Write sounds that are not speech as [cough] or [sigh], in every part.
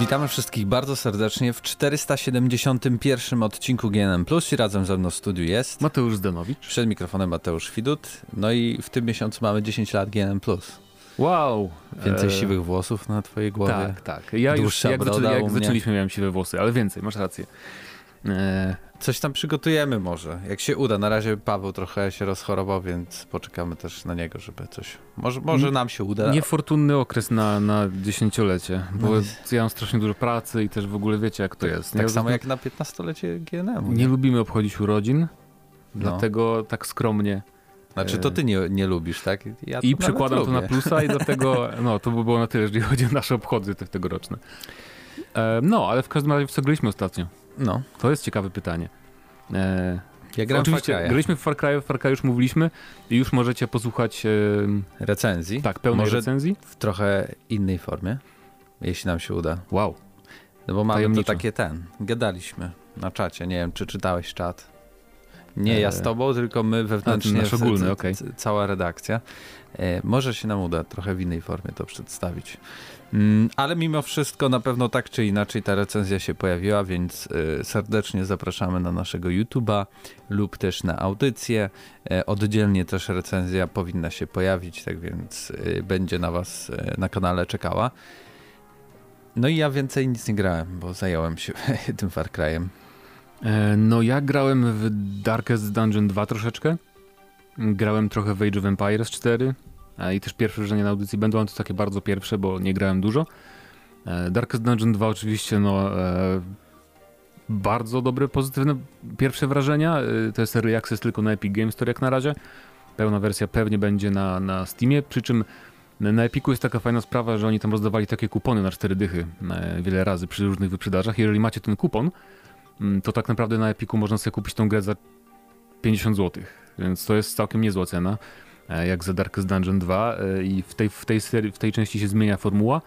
Witamy wszystkich bardzo serdecznie w 471 odcinku GNM Plus i razem ze mną w studiu jest Mateusz Zdanowicz. Przed mikrofonem Mateusz Widut. No i w tym miesiącu mamy 10 lat GNM Plus. Wow! Więcej e... siwych włosów na twojej głowie. Tak, tak. Ja już jak, zaczęli, jak zaczęliśmy miałem siwe włosy, ale więcej, masz rację. E... Coś tam przygotujemy może, jak się uda. Na razie Paweł trochę się rozchorował, więc poczekamy też na niego, żeby coś... Może, może nam się uda. Niefortunny okres na, na dziesięciolecie, bo no. ja mam strasznie dużo pracy i też w ogóle wiecie jak to jest. Tak samo jak na piętnastolecie GNM. Nie, lubimy obchodzić urodzin, no. dlatego tak skromnie znaczy to ty nie, nie lubisz, tak? Ja I przekładam to na plusa i dlatego, [laughs] no to by było na tyle, jeżeli chodzi o nasze obchody te tegoroczne. E, no, ale w każdym razie w co graliśmy ostatnio? No. To jest ciekawe pytanie. E, ja gram Oczywiście, Far graliśmy w Far Cry, w Far Cry już mówiliśmy i już możecie posłuchać... E, recenzji? Tak, pełnej Może recenzji. w trochę innej formie, jeśli nam się uda. Wow. No bo mamy to takie ten, gadaliśmy na czacie, nie wiem, czy czytałeś czat. Nie ja z e, tobą, tylko my wewnętrznie, nasz ogólny, okay. cała redakcja. E, może się nam uda trochę w innej formie to przedstawić. Mm, ale mimo wszystko na pewno tak czy inaczej ta recenzja się pojawiła, więc e, serdecznie zapraszamy na naszego YouTube'a lub też na audycję. Oddzielnie też recenzja powinna się pojawić, tak więc będzie na was na kanale czekała. No i ja więcej nic nie grałem, bo zająłem się [laughs] tym Far Cry'em. E, no ja grałem w Darkest Dungeon 2 troszeczkę. Grałem trochę w Age of Empires 4 i też pierwsze wrażenie na audycji będą to takie bardzo pierwsze, bo nie grałem dużo. E, Darkest Dungeon 2 oczywiście no e, bardzo dobre, pozytywne pierwsze wrażenia. To jest early access tylko na Epic Games Store jak na razie. Pełna wersja pewnie będzie na, na Steamie, przy czym na Epiku jest taka fajna sprawa, że oni tam rozdawali takie kupony na cztery dychy wiele razy przy różnych wyprzedażach. Jeżeli macie ten kupon, Mm, to tak naprawdę na Epiku można sobie kupić tą grę za 50 zł, więc to jest całkiem niezła cena, e, jak za Darkest Dungeon 2 e, i w tej, w tej, serii, w tej części się zmienia formuła,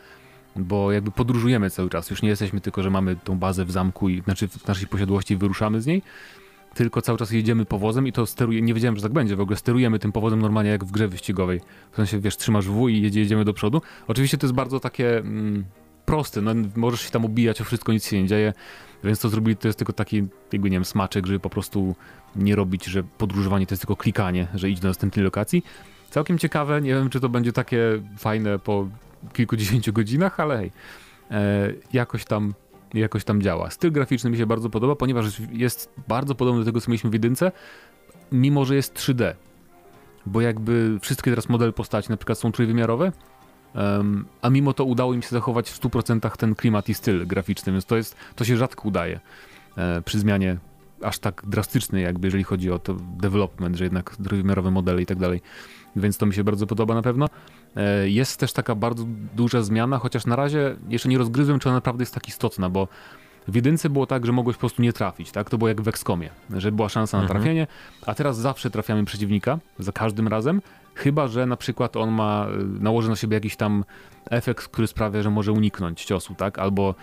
bo jakby podróżujemy cały czas, już nie jesteśmy tylko, że mamy tą bazę w zamku i znaczy w naszej posiadłości wyruszamy z niej, tylko cały czas jedziemy powozem i to steruje, nie wiedziałem, że tak będzie, w ogóle sterujemy tym powozem normalnie jak w grze wyścigowej. W sensie, wiesz, trzymasz W i jedzie, jedziemy do przodu. Oczywiście to jest bardzo takie mm, proste, no możesz się tam ubijać o wszystko, nic się nie dzieje. Więc to zrobili, to jest tylko taki, jakby nie wiem, smaczek, żeby po prostu nie robić, że podróżowanie to jest tylko klikanie, że idź do następnej lokacji. Całkiem ciekawe, nie wiem, czy to będzie takie fajne po kilkudziesięciu godzinach, ale hej, e, jakoś tam jakoś tam działa. Styl graficzny mi się bardzo podoba, ponieważ jest bardzo podobny do tego, co mieliśmy w jedynce, mimo że jest 3D. Bo jakby wszystkie teraz modele postaci na przykład są trójwymiarowe, Um, a mimo to udało im się zachować w 100% ten klimat i styl graficzny, więc to, jest, to się rzadko udaje e, przy zmianie aż tak drastycznej, jakby jeżeli chodzi o to development, że jednak trójwymiarowe modele i tak dalej. Więc to mi się bardzo podoba na pewno. E, jest też taka bardzo duża zmiana, chociaż na razie jeszcze nie rozgryzłem, czy ona naprawdę jest tak istotna, bo w jedynce było tak, że mogłeś po prostu nie trafić, tak? To było jak w Excomie, że była szansa na mhm. trafienie, a teraz zawsze trafiamy przeciwnika, za każdym razem, chyba że na przykład on ma, y, nałoży na siebie jakiś tam efekt, który sprawia, że może uniknąć ciosu, tak? Albo,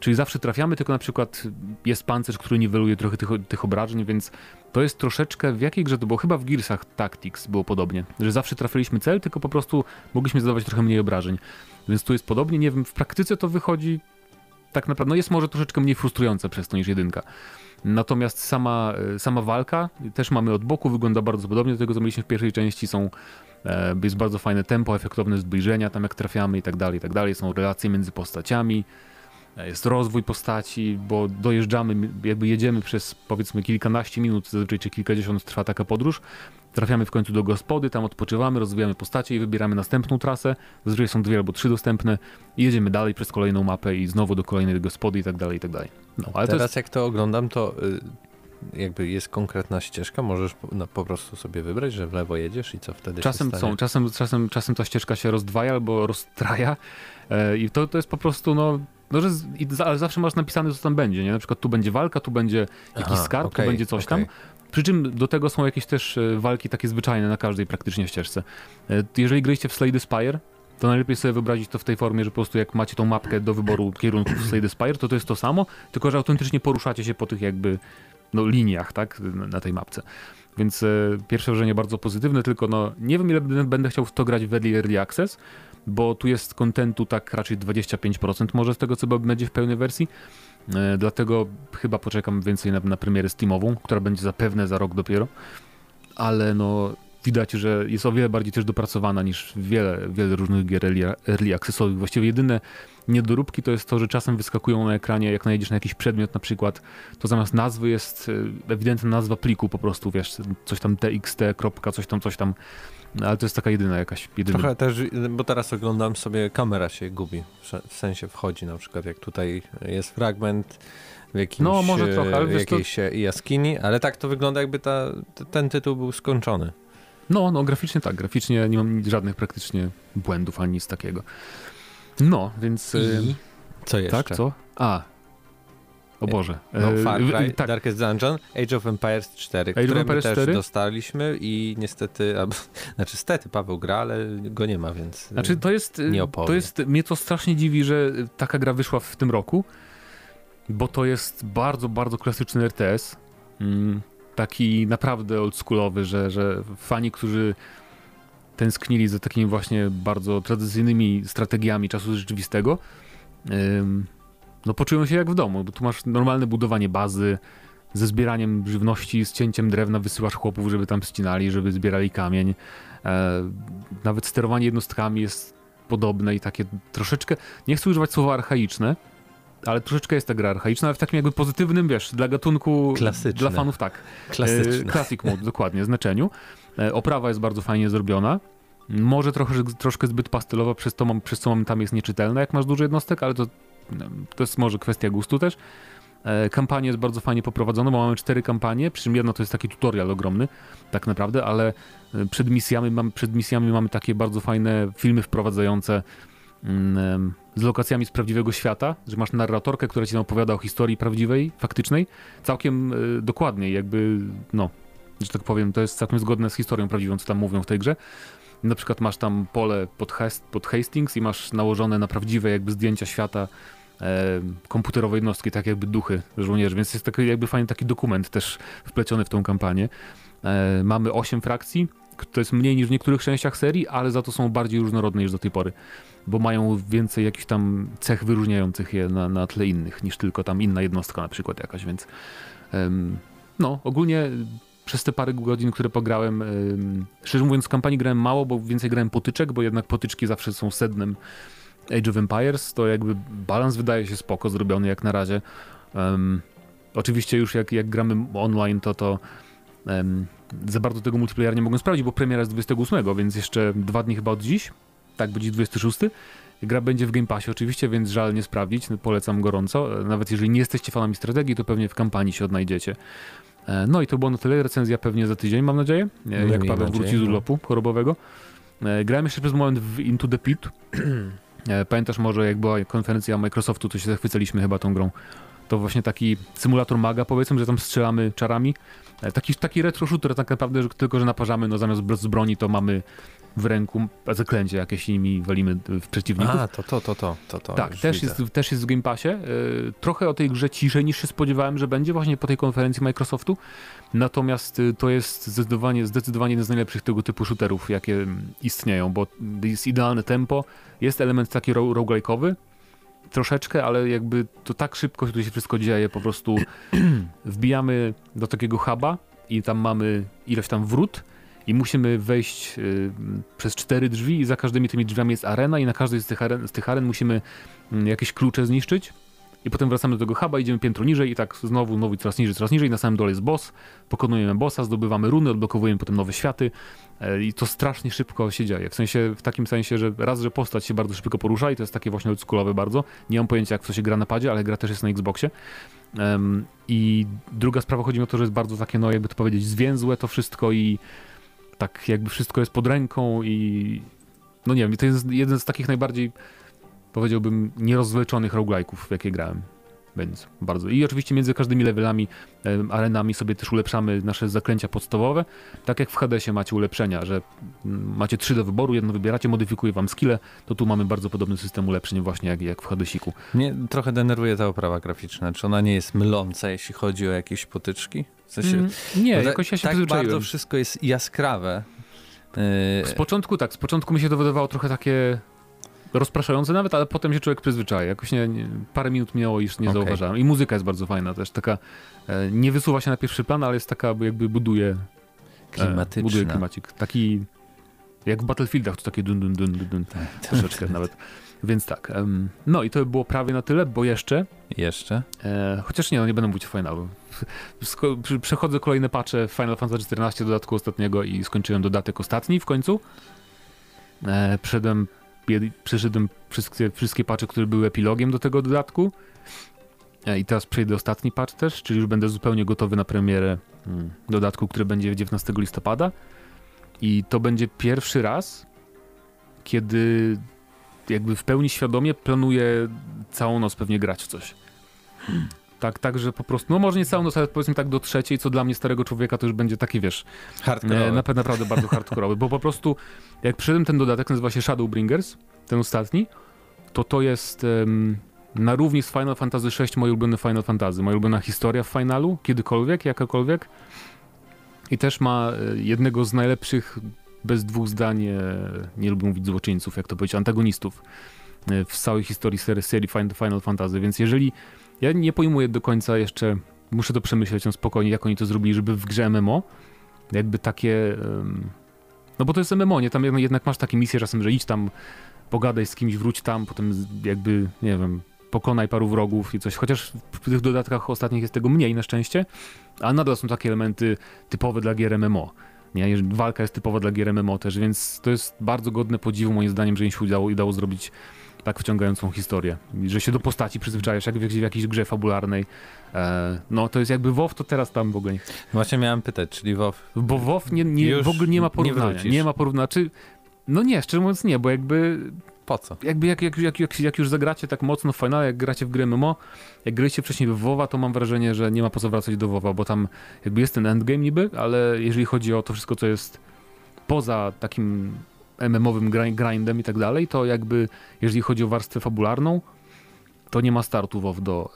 czyli zawsze trafiamy, tylko na przykład jest pancerz, który niweluje trochę tych, tych obrażeń, więc to jest troszeczkę, w jakiej grze to było? Chyba w Gearsach Tactics było podobnie, że zawsze trafiliśmy cel, tylko po prostu mogliśmy zadawać trochę mniej obrażeń. Więc tu jest podobnie, nie wiem, w praktyce to wychodzi tak naprawdę, no jest może troszeczkę mniej frustrujące przez to niż jedynka. Natomiast sama, e, sama walka też mamy od boku, wygląda bardzo podobnie do tego, co mieliśmy w pierwszej części. Są, e, jest bardzo fajne tempo, efektowne zbliżenia tam jak trafiamy i tak dalej, i tak dalej. Są relacje między postaciami, e, jest rozwój postaci, bo dojeżdżamy, jakby jedziemy przez powiedzmy kilkanaście minut, zazwyczaj czy kilkadziesiąt trwa taka podróż Trafiamy w końcu do gospody, tam odpoczywamy, rozwijamy postacie i wybieramy następną trasę. Zazwyczaj są dwie albo trzy dostępne i jedziemy dalej przez kolejną mapę i znowu do kolejnej gospody i tak dalej, i tak dalej. No, ale Teraz jest... jak to oglądam, to y, jakby jest konkretna ścieżka, możesz po, no, po, prostu sobie wybrać, że w lewo jedziesz i co wtedy Czasem są, czasem, czasem, czasem ta ścieżka się rozdwaja albo rozstraja e, i to, to jest po prostu no no, że z, ale zawsze masz napisane, co tam będzie, nie? Na przykład tu będzie walka, tu będzie jakiś Aha, skarb, okay, tu będzie coś okay. tam. Przy czym do tego są jakieś też e, walki takie zwyczajne na każdej praktycznie ścieżce. E, jeżeli graliście w Slade Spire, to najlepiej sobie wyobrazić to w tej formie, że po prostu jak macie tą mapkę do wyboru kierunków w Slade Spire, to to jest to samo, tylko że autentycznie poruszacie się po tych jakby no, liniach, tak, na tej mapce. Więc e, pierwsze wrażenie bardzo pozytywne, tylko no nie wiem ile będę chciał w to grać w Early Early Access, bo tu jest kontentu tak raczej 25% może z tego, co będzie w pełnej wersji. E, dlatego chyba poczekam więcej na, na premierę Steamową, która będzie zapewne za rok dopiero. Ale no, widać, że jest o wiele bardziej też dopracowana niż wiele, wiele różnych gier early, early accessowych. Właściwie jedyne niedoróbki to jest to, że czasem wyskakują na ekranie, jak najedziesz na jakiś przedmiot na przykład, to zamiast nazwy jest e, ewidentna nazwa pliku po prostu, wiesz, coś tam txt, coś tam, coś tam. No, ale to jest taka jedyna jakaś, jedyna. Trochę też, bo teraz oglądam sobie, kamera się gubi, w sensie wchodzi na przykład, jak tutaj jest fragment w jakimś, no, może trochę, ale jakiejś to... jaskini, ale tak to wygląda jakby ta, ten tytuł był skończony. No, no graficznie tak, graficznie nie mam żadnych praktycznie błędów ani nic takiego. No, więc... I? Co jeszcze? Tak, co? A, o Boże. No, e, Far Cry, tak. Darkest Dungeon, Age of Empires 4, Age które Empires my też 4? dostaliśmy i niestety, albo, [laughs] znaczy stety Paweł gra, ale go nie ma, więc Znaczy to jest, nie opowie. to jest, mnie to strasznie dziwi, że taka gra wyszła w tym roku, bo to jest bardzo, bardzo klasyczny RTS. Mm, taki naprawdę oldschoolowy, że, że fani, którzy tęsknili za takimi właśnie bardzo tradycyjnymi strategiami czasu rzeczywistego, no poczują się jak w domu, bo tu masz normalne budowanie bazy, ze zbieraniem żywności, z cięciem drewna wysyłasz chłopów, żeby tam ścinali, żeby zbierali kamień. E, nawet sterowanie jednostkami jest podobne i takie troszeczkę, nie chcę używać słowa archaiczne, ale troszeczkę jest ta gra archaiczna, ale w takim jakby pozytywnym, wiesz, dla gatunku, Klasyczne. dla fanów tak. Klasyczny. E, classic mode, [laughs] dokładnie, znaczeniu. E, oprawa jest bardzo fajnie zrobiona. Może trochę, troszkę zbyt pastelowa, przez, to, przez co tam jest nieczytelna, jak masz dużo jednostek, ale to, to jest może kwestia gustu też. E, kampania jest bardzo fajnie poprowadzona, bo mamy cztery kampanie, przy czym jedna to jest taki tutorial ogromny, tak naprawdę, ale przed misjami, mamy, przed misjami mamy takie bardzo fajne filmy wprowadzające mm, z lokacjami z prawdziwego świata, że masz narratorkę, która ci opowiada o historii prawdziwej, faktycznej, całkiem dokładnie, jakby, no, że tak powiem, to jest całkiem zgodne z historią prawdziwą, co tam mówią w tej grze. Na przykład masz tam pole pod, Hest, pod Hastings i masz nałożone na prawdziwe jakby zdjęcia świata e, komputerowe jednostki, tak jakby duchy żołnierzy, więc jest taki jakby fajny taki dokument też wpleciony w tą kampanię. E, mamy 8 frakcji, to jest mniej niż w niektórych częściach serii, ale za to są bardziej różnorodne niż do tej pory bo mają więcej jakichś tam cech wyróżniających je na, na tle innych, niż tylko tam inna jednostka na przykład jakaś, więc no, ogólnie przez te parę godzin, które pograłem, szczerze mówiąc w kampanii grałem mało, bo więcej grałem potyczek, bo jednak potyczki zawsze są sednem Age of Empires, to jakby balans wydaje się spoko zrobiony jak na razie. Um, oczywiście już jak, jak gramy online, to to um, za bardzo tego multiplayer nie mogę sprawdzić, bo premiera jest 28, więc jeszcze dwa dni chyba od dziś, tak, będzie 26. Gra będzie w Game Passie oczywiście, więc żal nie sprawdzić, polecam gorąco. Nawet jeżeli nie jesteście fanami strategii, to pewnie w kampanii się odnajdziecie. E, no i to było na tyle, recenzja pewnie za tydzień, mam nadzieję, e, jak Paweł wróci z no. urlopu chorobowego. E, grałem jeszcze przez moment w Into the Pit. [clears throat] Pamiętasz może, jak była konferencja Microsoftu, to się zachwycaliśmy chyba tą grą. To właśnie taki symulator maga, powiedzmy, że tam strzelamy czarami. Taki, taki retro shooter tak naprawdę, że tylko że naparzamy, no zamiast z broni to mamy w ręku zaklęcie jakieś nimi walimy w przeciwników. A, to, to, to, to, to, to Tak, też jest, też jest w Game Passie. Yy, trochę o tej grze ciszej niż się spodziewałem, że będzie właśnie po tej konferencji Microsoftu. Natomiast yy, to jest zdecydowanie, zdecydowanie jeden z najlepszych tego typu shooterów, jakie mm, istnieją, bo jest idealne tempo, jest element taki ro roguelike'owy, troszeczkę, ale jakby to tak szybko tu się wszystko dzieje, po prostu [clears throat] wbijamy do takiego huba i tam mamy ilość tam wrót, i musimy wejść y, przez cztery drzwi i za każdymi tymi drzwiami jest arena i na każdej z tych aren, z tych aren musimy y, jakieś klucze zniszczyć. I potem wracamy do tego huba, idziemy piętro niżej i tak znowu, znowu coraz niżej, coraz niżej, na samym dole jest boss, pokonujemy bossa, zdobywamy runy, odblokowujemy potem nowe światy. Y, i to strasznie szybko się dzieje, w sensie, w takim sensie, że raz, że postać się bardzo szybko porusza i to jest takie właśnie oldschoolowe bardzo, nie mam pojęcia jak to się gra na padzie, ale gra też jest na Xboxie. I druga sprawa chodzi mi o to, że jest bardzo takie, no jakby to powiedzieć, zwięzłe to wszystko i tak jakby wszystko jest pod ręką i no nie wiem, to jest jeden z takich najbardziej powiedziałbym nierozwleczonych roguelike'ów, w jakie grałem. Więc bardzo. I oczywiście między każdymi levelami, arenami sobie też ulepszamy nasze zaklęcia podstawowe. Tak jak w Hadesie macie ulepszenia, że mm, macie trzy do wyboru, jedno wybieracie, modyfikuje wam skille, to tu mamy bardzo podobny system ulepszeń właśnie jak, jak w Hadesiku. Mnie trochę denerwuje ta oprawa graficzna. Czy ona nie jest myląca, jeśli chodzi o jakieś potyczki? W sensie, mm, nie, jakoś ja się tak bardzo wszystko jest jaskrawe. Z początku tak, z początku mi się to wydawało trochę takie rozpraszające nawet, ale potem się człowiek przyzwyczaja. Jakoś nie, nie parę minut minęło i już nie okay. zauważałem. I muzyka jest bardzo fajna też, taka e, nie wysuwa się na pierwszy plan, ale jest taka jakby buduje klimatyczna. E, buduje klimacik. Taki jak w Battlefieldach, to takie dun dun dun dun, dun tak, troszeczkę nawet. Więc tak. no i to było prawie na tyle, bo jeszcze. Jeszcze? E, chociaż nie, no nie będę mówić o finalu. Przechodzę kolejne patche Final Fantasy XIV dodatku ostatniego i skończyłem dodatek ostatni w końcu. E, przeszedłem, przeszedłem wszystkie, wszystkie patche, które były epilogiem do tego dodatku. E, I teraz przejdę ostatni patch też, czyli już będę zupełnie gotowy na premierę hmm, dodatku, który będzie 19 listopada. I to będzie pierwszy raz, kiedy jakby w pełni świadomie planuję całą noc pewnie grać w coś. Tak, tak, że po prostu, no może nie całą noc, ale powiedzmy tak do trzeciej, co dla mnie starego człowieka to już będzie taki, wiesz, hardcore. Na, naprawdę bardzo hardkorowy, bo po prostu jak przyszedłem ten dodatek, nazywa się Shadowbringers, ten ostatni, to to jest um, na równi z Final Fantasy VI moje ulubione Final Fantasy, moja ulubiona historia w finalu, kiedykolwiek, jakakolwiek. I też ma e, jednego z najlepszych bez dwóch zdań, e, nie lubię mówić złoczyńców, jak to powiedzieć, antagonistów e, w całej historii serii, serii Final Fantasy, więc jeżeli ja nie pojmuję do końca jeszcze, muszę to przemyśleć no spokojnie, jak oni to zrobili, żeby w grze MMO jakby takie, no bo to jest MMO, nie? Tam jednak masz takie misje czasem, że idź tam, pogadaj z kimś, wróć tam, potem jakby, nie wiem, pokonaj paru wrogów i coś, chociaż w tych dodatkach ostatnich jest tego mniej na szczęście, a nadal są takie elementy typowe dla gier MMO. Nie? Walka jest typowa dla gier MMO też, więc to jest bardzo godne podziwu moim zdaniem, że im się udało, udało zrobić tak wciągającą historię. Że się do postaci przyzwyczajasz, jak w, jakiejś grze fabularnej. E, no to jest jakby WoW, to teraz tam w ogóle nie... Właśnie miałem pytać, czyli WoW... Bo WoW nie, nie, w ogóle nie ma porównania. Nie, nie ma porównania. Czy... No nie, szczerze mówiąc nie, bo jakby po co? Jakby jak, jak, jak, jak, jak już zagracie tak mocno w finale, jak gracie w grę MMO, jak graliście wcześniej w WoWa, to mam wrażenie, że nie ma po co wracać do WoWa, bo tam jakby jest ten endgame niby, ale jeżeli chodzi o to wszystko, co jest poza takim MMowym grindem i tak dalej, to jakby jeżeli chodzi o warstwę fabularną, to nie ma startu WoW do,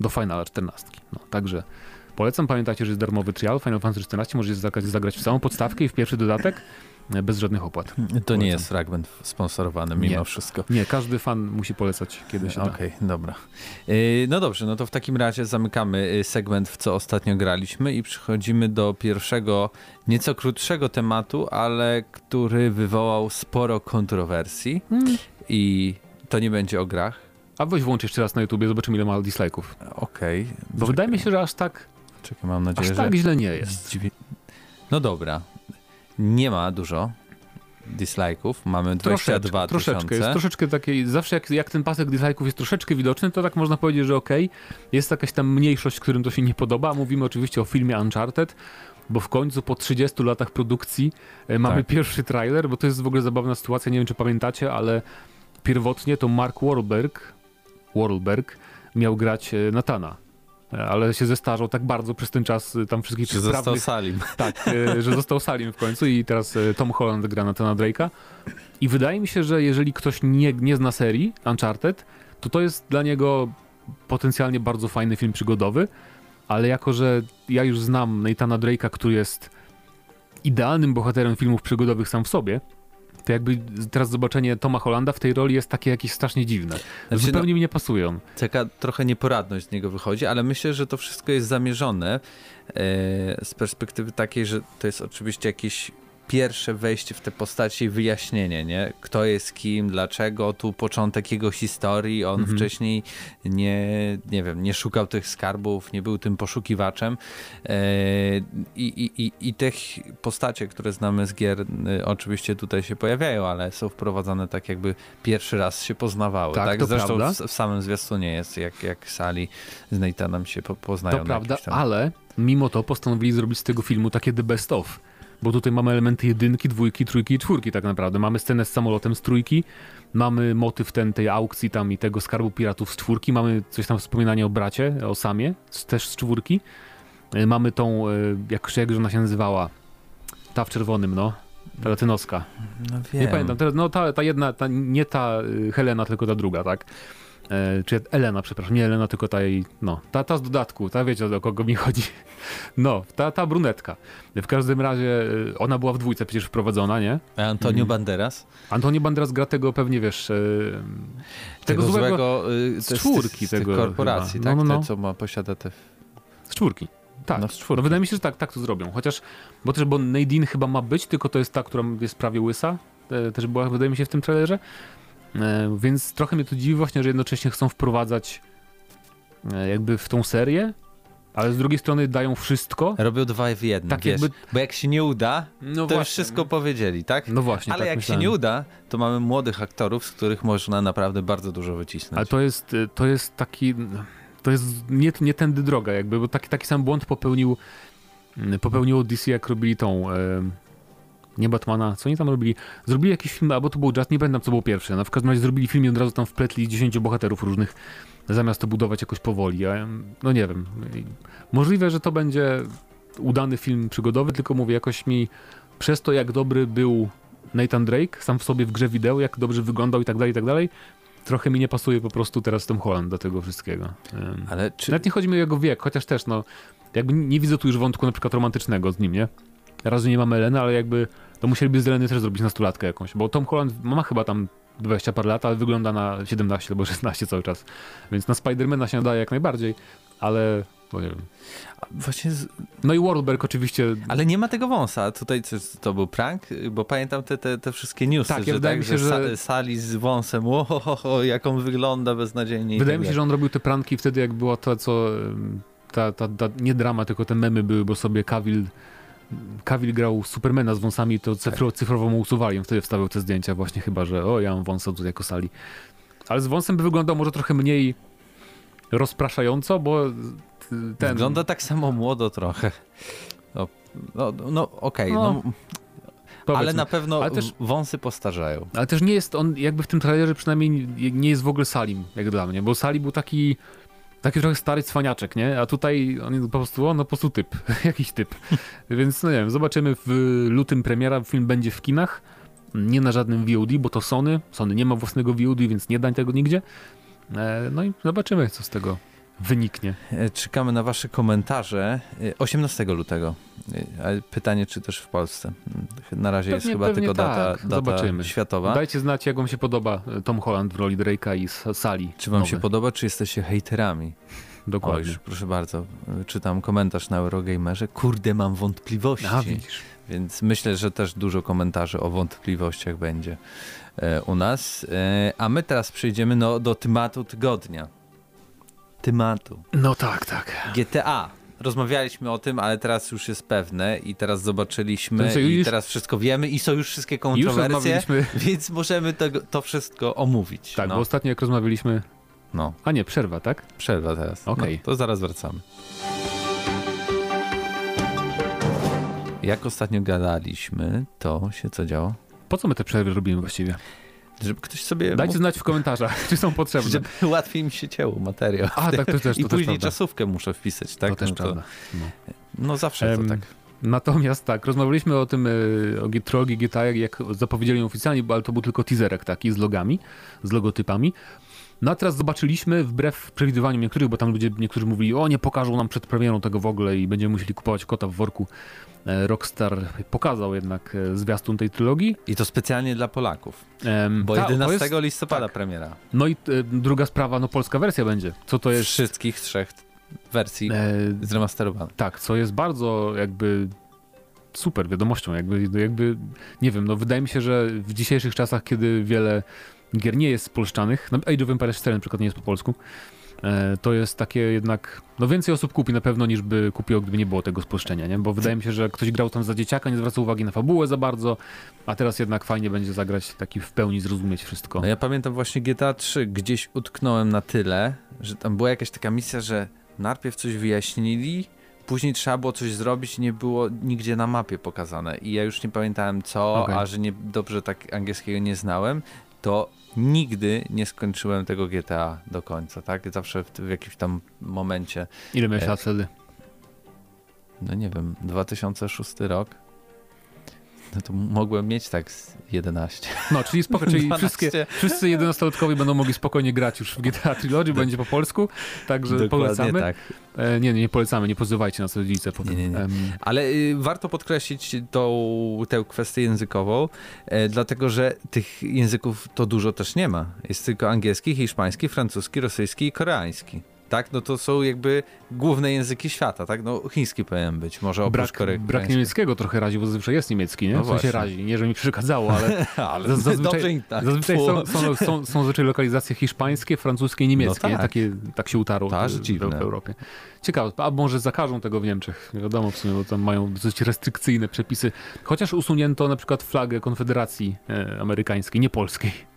do Finala 14. No, także polecam, pamiętajcie, że jest darmowy trial. Final Fantasy 14, możecie zagrać, zagrać w samą podstawkę i w pierwszy dodatek bez żadnych opłat. To Polecam. nie jest fragment sponsorowany mimo nie. wszystko. Nie, każdy fan musi polecać, kiedy się Okej, okay, dobra. Y, no dobrze, no to w takim razie zamykamy y, segment, w co ostatnio graliśmy i przechodzimy do pierwszego, nieco krótszego tematu, ale który wywołał sporo kontrowersji hmm. i to nie będzie o grach. A weź włącz jeszcze raz na YouTubie, zobaczymy ile ma dislike'ów. Okej. Okay. Bo wydaje mi się, że aż tak... Czekaj, mam nadzieję, aż tak źle nie jest. No dobra, nie ma dużo dislike'ów, mamy 22 troszeczkę, tysiące. Jest troszeczkę takiej, zawsze jak, jak ten pasek dislike'ów jest troszeczkę widoczny, to tak można powiedzieć, że okej, okay, jest jakaś tam mniejszość, którym to się nie podoba. Mówimy oczywiście o filmie Uncharted, bo w końcu po 30 latach produkcji e, mamy tak. pierwszy trailer, bo to jest w ogóle zabawna sytuacja, nie wiem czy pamiętacie, ale pierwotnie to Mark Wahlberg, Wahlberg miał grać e, Natana ale się zestarzał tak bardzo przez ten czas y, tam wszystkich Że został Salim. [laughs] Tak, y, że został Salim w końcu i teraz y, Tom Holland gra na Tana Drake'a. I wydaje mi się, że jeżeli ktoś nie, nie zna serii Uncharted, to to jest dla niego potencjalnie bardzo fajny film przygodowy, ale jako, że ja już znam Nathana Drake'a, który jest idealnym bohaterem filmów przygodowych sam w sobie, to jakby teraz zobaczenie Toma Hollanda w tej roli jest takie jakieś strasznie dziwne. Znaczy, Zupełnie no, mi nie pasują. Taka trochę nieporadność z niego wychodzi, ale myślę, że to wszystko jest zamierzone e, z perspektywy takiej, że to jest oczywiście jakiś pierwsze wejście w te postaci i wyjaśnienie, nie? Kto jest kim, dlaczego, tu początek jego historii, on mhm. wcześniej nie, nie wiem, nie szukał tych skarbów, nie był tym poszukiwaczem e, i, i, i, i tych postacie, które znamy z gier e, oczywiście tutaj się pojawiają, ale są wprowadzane tak jakby pierwszy raz się poznawały, tak? tak? Zresztą w, w, samym zwiastunie jest, jak, jak Sali z Nathanem się po, poznają. To prawda, ale mimo to postanowili zrobić z tego filmu takie the best of bo tutaj mamy elementy jedynki, dwójki, trójki i czwórki tak naprawdę. Mamy scenę z samolotem z trójki, mamy motyw ten, tej aukcji tam i tego skarbu piratów z czwórki, mamy coś tam wspominanie o bracie, o Samie, też z czwórki. E, mamy tą, e, jak, jak ona się nazywała, ta w czerwonym, no, ta latynoska. No wiem. Nie pamiętam, teraz, no ta, ta jedna, ta, nie ta e, Helena, tylko ta druga, tak? E, czy Elena, przepraszam, nie Elena, tylko ta jej, no, ta, ta z dodatku, ta wiecie o kogo mi chodzi. [laughs] No, ta, ta brunetka. W każdym razie y, ona była w dwójce przecież wprowadzona, nie? A Antonio mm. Banderas? Antonio Banderas gra tego pewnie, wiesz... Y, tego, tego złego... złego z czwórki z, z tego korporacji, chyba. tak? No, no, no. Te, co ma, posiada te... Z czwórki. Tak, no, no, wydaje mi się, że tak, tak to zrobią. Chociaż, bo też, bo Nadine chyba ma być, tylko to jest ta, która jest prawie łysa. Też była, wydaje mi się, w tym trailerze. E, więc trochę mnie to dziwi właśnie, że jednocześnie chcą wprowadzać e, jakby w tą serię, ale z drugiej strony dają wszystko. Robią dwa w jednym, tak wiesz, jakby... bo jak się nie uda, no to już wszystko powiedzieli, tak? No właśnie, Ale tak jak myślałem. się nie uda, to mamy młodych aktorów, z których można naprawdę bardzo dużo wycisnąć. Ale to jest, to jest taki, to jest nie, nie tędy droga jakby, bo taki, taki sam błąd popełnił popełniło DC, jak robili tą... Nie Batmana, co oni tam robili? Zrobili jakiś film, albo to był Jazz, nie pamiętam co było pierwsze. W każdym razie zrobili film i od razu tam wpletli 10 bohaterów różnych, zamiast to budować jakoś powoli. Ja, no nie wiem. Możliwe, że to będzie udany film przygodowy, tylko mówię, jakoś mi przez to, jak dobry był Nathan Drake, sam w sobie w grze wideo, jak dobrze wyglądał i tak dalej, i tak dalej, trochę mi nie pasuje po prostu teraz Tom Holland do tego wszystkiego. Ale czy... Nawet nie chodzi mi o jego wiek, chociaż też, no, jakby nie widzę tu już wątku na przykład romantycznego z nim, nie? Raz, że nie mamy Eleny, ale jakby to musieliby z Eleny też zrobić nastolatkę jakąś, bo Tom Holland ma chyba tam 20 parę lat, ale wygląda na 17 albo 16 cały czas. Więc na Spidermana się nadaje jak najbardziej, ale bo nie wiem. Właśnie z... No i Wahlberg oczywiście. Ale nie ma tego wąsa. Tutaj to był prank, bo pamiętam te, te, te wszystkie newsy, tak, że, tak, mi się, że, sali z wąsem, ohoho, jak on wygląda beznadziejnie. Wydaje mi się, że on robił te pranki wtedy, jak było to, co ta, ta, ta, nie drama, tylko te memy były, bo sobie Kawil Kawil grał Supermana z wąsami, to cyfro, tak. cyfrowo mu usuwali, on wtedy wstawiał te zdjęcia właśnie chyba, że o, ja mam wąsa tutaj jako sali. Ale z wąsem by wyglądał może trochę mniej rozpraszająco, bo ten... Wygląda tak samo młodo trochę. No, no, no okej, okay, no. no. ale na pewno ale też, wąsy postarzają. Ale też nie jest on, jakby w tym trailerze przynajmniej nie jest w ogóle Salim, jak dla mnie, bo Sali był taki taki trochę stary cwaniaczek, nie? A tutaj on po prostu, on no po prostu typ, [laughs] jakiś typ. Więc no nie wiem, zobaczymy w lutym premiera, film będzie w kinach, nie na żadnym VOD, bo to Sony, Sony nie ma własnego VOD, więc nie dań tego nigdzie. E, no i zobaczymy, co z tego wyniknie. E, czekamy na wasze komentarze 18 e, lutego. Pytanie, czy też w Polsce. Na razie pewnie, jest chyba tylko tak. data, data Zobaczymy. światowa. Dajcie znać, jak wam się podoba Tom Holland w roli Drake'a i Sali. Czy wam nowe. się podoba, czy jesteście hejterami? Dokładnie. proszę bardzo, czytam komentarz na Eurogamerze. Kurde, mam wątpliwości. A, widzisz. Więc myślę, że też dużo komentarzy o wątpliwościach będzie e, u nas. a my teraz przejdziemy no, do tematu tygodnia tematu. No tak, tak. GTA. Rozmawialiśmy o tym, ale teraz już jest pewne i teraz zobaczyliśmy i już... teraz wszystko wiemy i są już wszystkie kontrowersje, już [laughs] więc możemy to, to wszystko omówić. Tak, no. bo ostatnio jak rozmawialiśmy... No. A nie, przerwa, tak? Przerwa teraz. Okej. Okay. No, to zaraz wracamy. Jak ostatnio gadaliśmy, to się co działo? Po co my te przerwy robimy właściwie? Żeby ktoś sobie... Dajcie znać w komentarzach, [laughs] czy są potrzebne. Żeby [laughs] łatwiej mi się cięło materiał. A, tak, to też, [laughs] I to później też czasówkę muszę wpisać, tak? To też no, prawda. No. no zawsze to tak. Natomiast tak, rozmawialiśmy o tym, e, o trilogi GTA, jak zapowiedzieli oficjalnie, ale to był tylko teaserek taki z logami, z logotypami. No a teraz zobaczyliśmy, wbrew przewidywaniom niektórych, bo tam ludzie, niektórzy mówili, o nie pokażą nam przed premierą tego w ogóle i będziemy musieli kupować kota w worku. E, Rockstar pokazał jednak e, zwiastun tej trylogii. I to specjalnie dla Polaków, um, bo ta, 11 jest, listopada tak. premiera. No i e, druga sprawa, no polska wersja będzie. Co to jest? Wszystkich trzech wersji e, zremasterowanych. Tak, co jest bardzo jakby super wiadomością, jakby, jakby, nie wiem, no wydaje mi się, że w dzisiejszych czasach, kiedy wiele gier nie jest spolszczanych, Age of Empires 4 na przykład nie jest po polsku, e, to jest takie jednak, no więcej osób kupi na pewno niż by kupiło, gdyby nie było tego spolszczenia, nie? Bo wydaje mi się, że ktoś grał tam za dzieciaka, nie zwraca uwagi na fabułę za bardzo, a teraz jednak fajnie będzie zagrać taki w pełni zrozumieć wszystko. No ja pamiętam właśnie GTA 3, gdzieś utknąłem na tyle, że tam była jakaś taka misja, że najpierw coś wyjaśnili, później trzeba było coś zrobić nie było nigdzie na mapie pokazane i ja już nie pamiętałem co, okay. a że nie, dobrze tak angielskiego nie znałem, to nigdy nie skończyłem tego GTA do końca, tak? Zawsze w, w jakimś tam momencie. Ile miałeś lat wtedy? No nie wiem, 2006 rok. No to mogłem mieć tak 11. No, czyli spoko, czyli [laughs] wszystkie, wszyscy 11-latkowie będą mogli spokojnie grać już w GTA Trilogy, będzie po polsku, także Dokładnie polecamy. Tak. E, nie, nie, nie polecamy, nie pozywajcie nas rodzice potem. Nie, nie, nie. Ale y, warto podkreślić tą, tę kwestię językową, e, dlatego że tych języków to dużo też nie ma. Jest tylko angielski, hiszpański, francuski, rosyjski i koreański tak? No to są jakby główne języki świata, tak? No chiński powinien być, może oprócz brak, brak niemieckiego trochę razi, bo zazwyczaj jest niemiecki, nie? No w sensie razi, nie, że mi przeszkadzało, ale, [laughs] ale zazwyczaj, tak. zazwyczaj są, są, są, są zazwyczaj lokalizacje hiszpańskie, francuskie i niemieckie, no tak. Takie, tak się utarło tak, w, w, Europie. Ciekawe, a może zakażą tego w Niemczech, nie wiadomo w sumie, bo tam mają dosyć restrykcyjne przepisy, chociaż usunięto na przykład flagę Konfederacji e, Amerykańskiej, nie polskiej.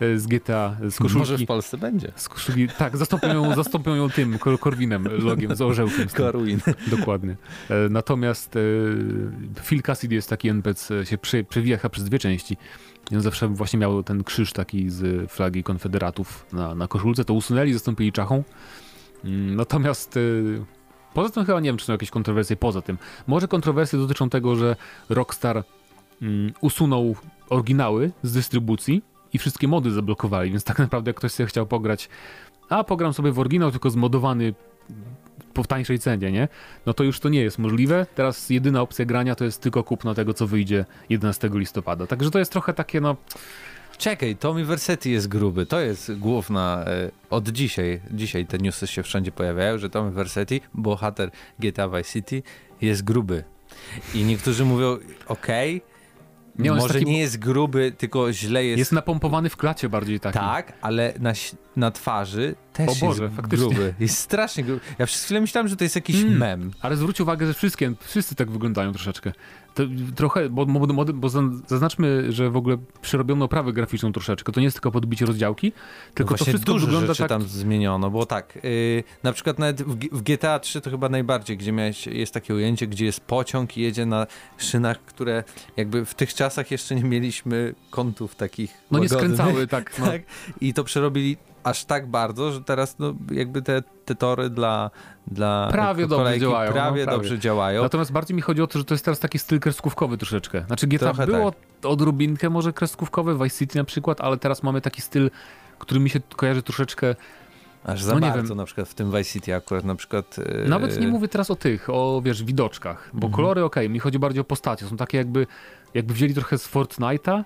E, z GTA, z koszulki. Może w Polsce będzie. Z koszulki, tak, zastąpią ją, zastąpią ją tym Korwinem, logiem, z orzełkiem. Korwin. [laughs] Dokładnie. E, natomiast e, Phil Cassidy jest taki NPC, się prze, przewija przez dwie części. I on zawsze właśnie miał ten krzyż taki z flagi konfederatów na, na koszulce. To usunęli, zastąpili czachą. Mm, natomiast poza tym chyba nie wiem, czy są jakieś kontrowersje poza tym. Może kontrowersje dotyczą tego, że Rockstar mm, usunął oryginały z dystrybucji i wszystkie mody zablokowali, więc tak naprawdę jak ktoś sobie chciał pograć, a pogram sobie w oryginał, tylko zmodowany po tańszej cenie, nie? No to już to nie jest możliwe. Teraz jedyna opcja grania to jest tylko kupno tego, co wyjdzie 11 listopada. Także to jest trochę takie, no... Czekaj, Tommy Versetti jest gruby. To jest główna e, od dzisiaj. Dzisiaj te newsy się wszędzie pojawiają, że Tommy Versetti, bohater GTA Vice City, jest gruby. I niektórzy mówią, okej, okay, nie, Może taki... nie jest gruby, tylko źle jest. Jest napompowany w klacie bardziej taki. Tak, ale na, na twarzy też o Boże, jest faktycznie. gruby. Jest strasznie gruby. Ja przez chwilę myślałem, że to jest jakiś mm, mem. Ale zwróć uwagę, że wszystkie, wszyscy tak wyglądają troszeczkę. To trochę, bo, bo, bo, zaznaczmy, że w ogóle przerobiono oprawę graficzną troszeczkę. To nie jest tylko podbicie rozdziałki, tylko no to wszystko dużo wygląda rzeczy tak... tam zmieniono, bo tak, yy, na przykład nawet w, w, GTA 3 to chyba najbardziej, gdzie miałeś, jest takie ujęcie, gdzie jest pociąg i jedzie na szynach, które jakby w tych czasach jeszcze nie mieliśmy kątów takich No łagodnych. nie skręcały, tak. [laughs] No. tak. I to przerobili aż tak bardzo, że teraz no, jakby te, te tory dla, dla prawie dobrze działają. Prawie, no, prawie, dobrze działają. Natomiast bardziej mi chodzi o to, że to jest teraz taki styl kreskówkowy troszeczkę. Znaczy GTA Trochę było tak. odrobinkę może kreskówkowe, Vice City na przykład, ale teraz mamy taki styl, który mi się kojarzy troszeczkę Aż za no bardzo wiem. na przykład w tym Vice City akurat na przykład... Yy... Nawet nie mówię teraz o tych, o wiesz, widoczkach, bo mhm. kolory okej, okay, mi chodzi bardziej o postacie, są takie jakby, jakby wzięli trochę z Fortnite'a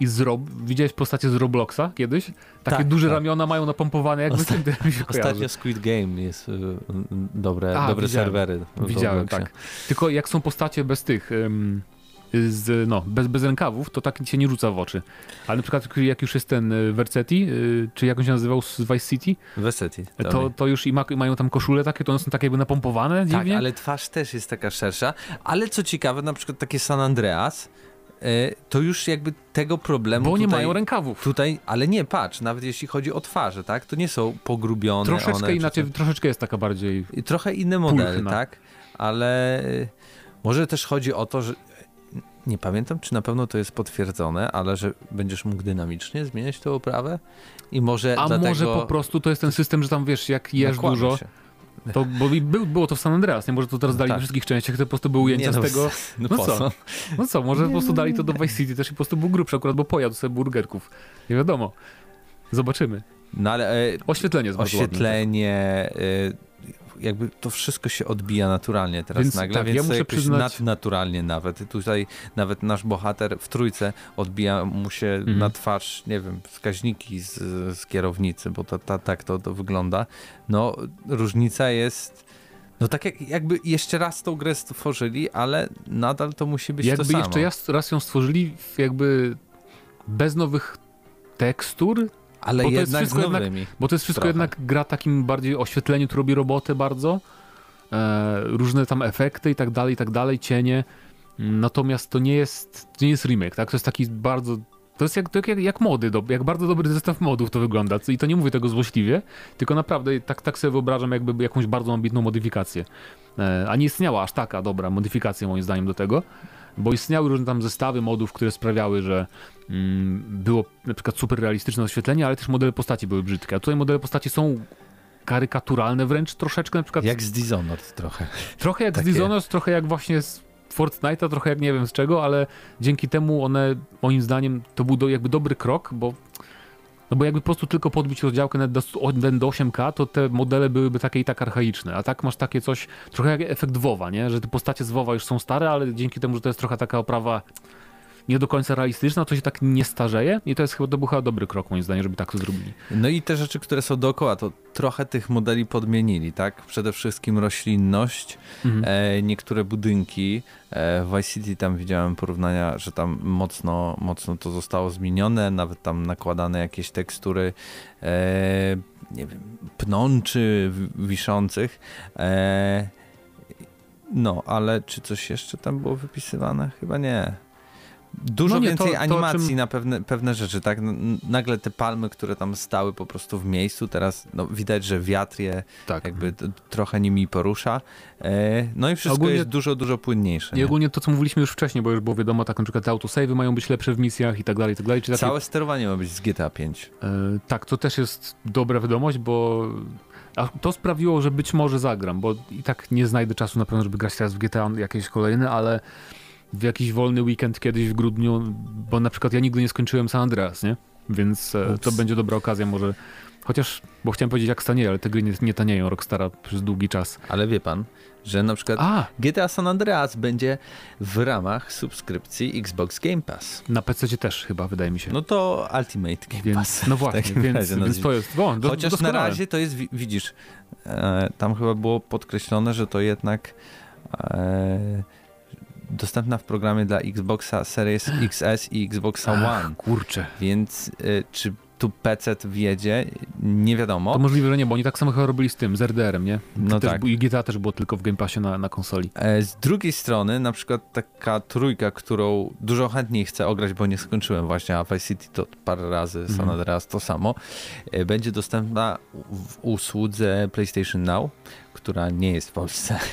i z Rob... Widziałeś postacie z Robloxa kiedyś? Takie tak, duże tak. ramiona mają napompowane, jakby Osta... mi się [laughs] Ostatnio Squid Game jest y, dobre, A, dobre widziałem. serwery. Widziałem, tak. Tylko jak są postacie bez tych... Ym, z, no, bez, bez rękawów, to tak się nie rzuca w oczy. Ale na przykład jak już jest ten y, Vercetti, y, czy jak on się nazywał z Vice City? Vercetti. To, to już i ma, mają tam koszule takie, to one są takie jakby napompowane Tak, ale twarz też jest taka szersza. Ale co ciekawe, na przykład takie San Andreas, to już jakby tego problemu. Bo tutaj, nie mają rękawów. Tutaj, ale nie, patrz, nawet jeśli chodzi o twarze, tak, to nie są pogrubione. Troszeczkę one, inaczej, troszeczkę jest taka bardziej. Trochę inne modele, pulchna. tak, ale e, może też chodzi o to, że nie pamiętam, czy na pewno to jest potwierdzone, ale że będziesz mógł dynamicznie zmieniać tę oprawę i może A dlatego... może po prostu to jest ten system, że tam wiesz, jak jesz dużo, się. To, bo by, było to w San Andreas, nie? Może to teraz dali tak. w wszystkich częściach, to po prostu były ujęcia no, z tego. No, no co? No co, może nie, po prostu dali to do Vice City też i po prostu był grubszy akurat, bo pojadł sobie burgerków. Nie wiadomo. Zobaczymy. No ale... E, oświetlenie jest Oświetlenie... Ładne, jakby to wszystko się odbija naturalnie teraz więc, nagle, tak, więc ja muszę przyznać... nadnaturalnie nawet. Tutaj nawet nasz bohater w trójce odbija mu się mhm. na twarz, nie wiem, wskaźniki z, z kierownicy, bo to, ta, tak to, to wygląda. No, różnica jest... No tak jak, jakby jeszcze raz tą grę stworzyli, ale nadal to musi być jakby to samo. Jakby jeszcze raz ją stworzyli jakby bez nowych tekstur, ale bo jednak z nowymi. Jednak, bo to jest wszystko trochę. jednak gra takim bardziej oświetleniu, tu robi robotę bardzo. E, różne tam efekty i tak dalej, i tak dalej, cienie. Natomiast to nie jest, to nie jest remake, tak? To jest taki bardzo to jest jak, jak, jak mody, jak bardzo dobry zestaw modów to wygląda. I to nie mówię tego złośliwie, tylko naprawdę tak, tak sobie wyobrażam jakby jakąś bardzo ambitną modyfikację. E, a nie istniała aż taka dobra modyfikacja moim zdaniem do tego bo istniały różne tam zestawy modów, które sprawiały, że mm, było na przykład super realistyczne oświetlenie, ale też modele postaci były brzydkie. A tutaj modele postaci są karykaturalne wręcz troszeczkę na przykład. Jak z Dishonored trochę. Trochę jak Takie... z Dishonored, trochę jak właśnie z Fortnite'a trochę jak nie wiem z czego, ale dzięki temu one, moim zdaniem, to był do, jakby dobry krok, bo no bo jakby po prostu tylko podbić rozdziałkę na do, do 8K, to te modele byłyby takie i tak archaiczne. A tak masz takie coś, trochę jak efekt WoWa, nie? Że te postacie z WoWa już są stare, ale dzięki temu, że to jest trochę taka oprawa nie do końca realistyczna, to się tak nie starzeje i to jest chyba, to był chyba dobry krok moim zdaniem, żeby tak to zrobili. No i te rzeczy, które są dookoła, to trochę tych modeli podmienili, tak? Przede wszystkim roślinność, mhm. e, niektóre budynki. E, w Vice City tam widziałem porównania, że tam mocno, mocno to zostało zmienione, nawet tam nakładane jakieś tekstury, e, nie wiem, pnączy wiszących. E, no, ale czy coś jeszcze tam było wypisywane? Chyba nie. Dużo no nie, więcej to, animacji czym... na pewne, pewne rzeczy, tak? Nagle te palmy, które tam stały po prostu w miejscu, teraz no, widać, że wiatr je tak. jakby trochę nimi porusza. E, no i wszystko ogólnie, jest dużo, dużo płynniejsze. I nie? ogólnie to, co mówiliśmy już wcześniej, bo już było wiadomo, tak na przykład te autosavey mają być lepsze w misjach i tak dalej, i tak dalej. Czy Całe sterowanie ma być z GTA 5. E, tak, to też jest dobra wiadomość, bo a to sprawiło, że być może zagram, bo i tak nie znajdę czasu na pewno, żeby grać teraz w GTA jakieś kolejne, ale w jakiś wolny weekend kiedyś w grudniu, bo na przykład ja nigdy nie skończyłem San Andreas, nie? Więc e, Ups. to będzie dobra okazja może. Chociaż, bo chciałem powiedzieć jak stanieje, ale te gry nie, nie tanieją Rockstara przez długi czas. Ale wie pan, że na przykład A. GTA San Andreas będzie w ramach subskrypcji Xbox Game Pass. Na PC też chyba, wydaje mi się. No to Ultimate Game więc, Pass. No właśnie, więc, więc to jest o, do, Chociaż na razie to jest, widzisz, e, tam chyba było podkreślone, że to jednak e, dostępna w programie dla Xboxa Series [gasps] XS i Xboxa Ach, One. Kurczę. Więc y, czy tu PC wjedzie, nie wiadomo. To możliwe, że nie, bo oni tak samo chyba robili z tym, z RDR-em, nie? No też, tak. I GTA też było tylko w Game Passie na, na konsoli. E, z drugiej strony, na przykład taka trójka, którą dużo chętniej chcę ograć, bo nie skończyłem właśnie, a Vice City to parę razy, San mhm. Andreas to samo, e, będzie dostępna w usłudze PlayStation Now, która nie jest w Polsce. [laughs]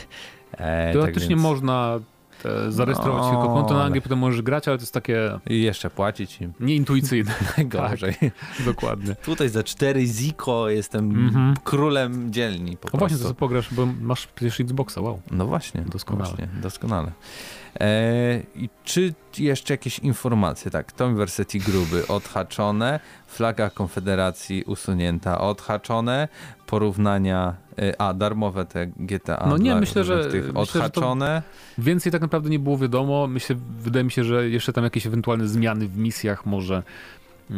E, Teoretycznie tak więc... można zarejestrować no. tylko konto na Anglii, potem możesz grać, ale to jest takie... I jeszcze płacić im. Nieintuicyjne. [laughs] Najgorzej. Tak, [laughs] dokładnie. Tutaj za cztery ziko jestem mm -hmm. królem dzielni po no właśnie, to sobie pograsz, bo masz przecież Xboxa, wow. No właśnie. Doskonale. Właśnie, doskonale. E, I czy jeszcze jakieś informacje? Tak, Tom University gruby odhaczone, flaga Konfederacji usunięta, odhaczone, porównania, e, a darmowe te GTA. No nie, myślę, że tych myślę, odhaczone. Że więcej tak naprawdę nie było wiadomo. Myślę, wydaje mi się, że jeszcze tam jakieś ewentualne zmiany w misjach może e,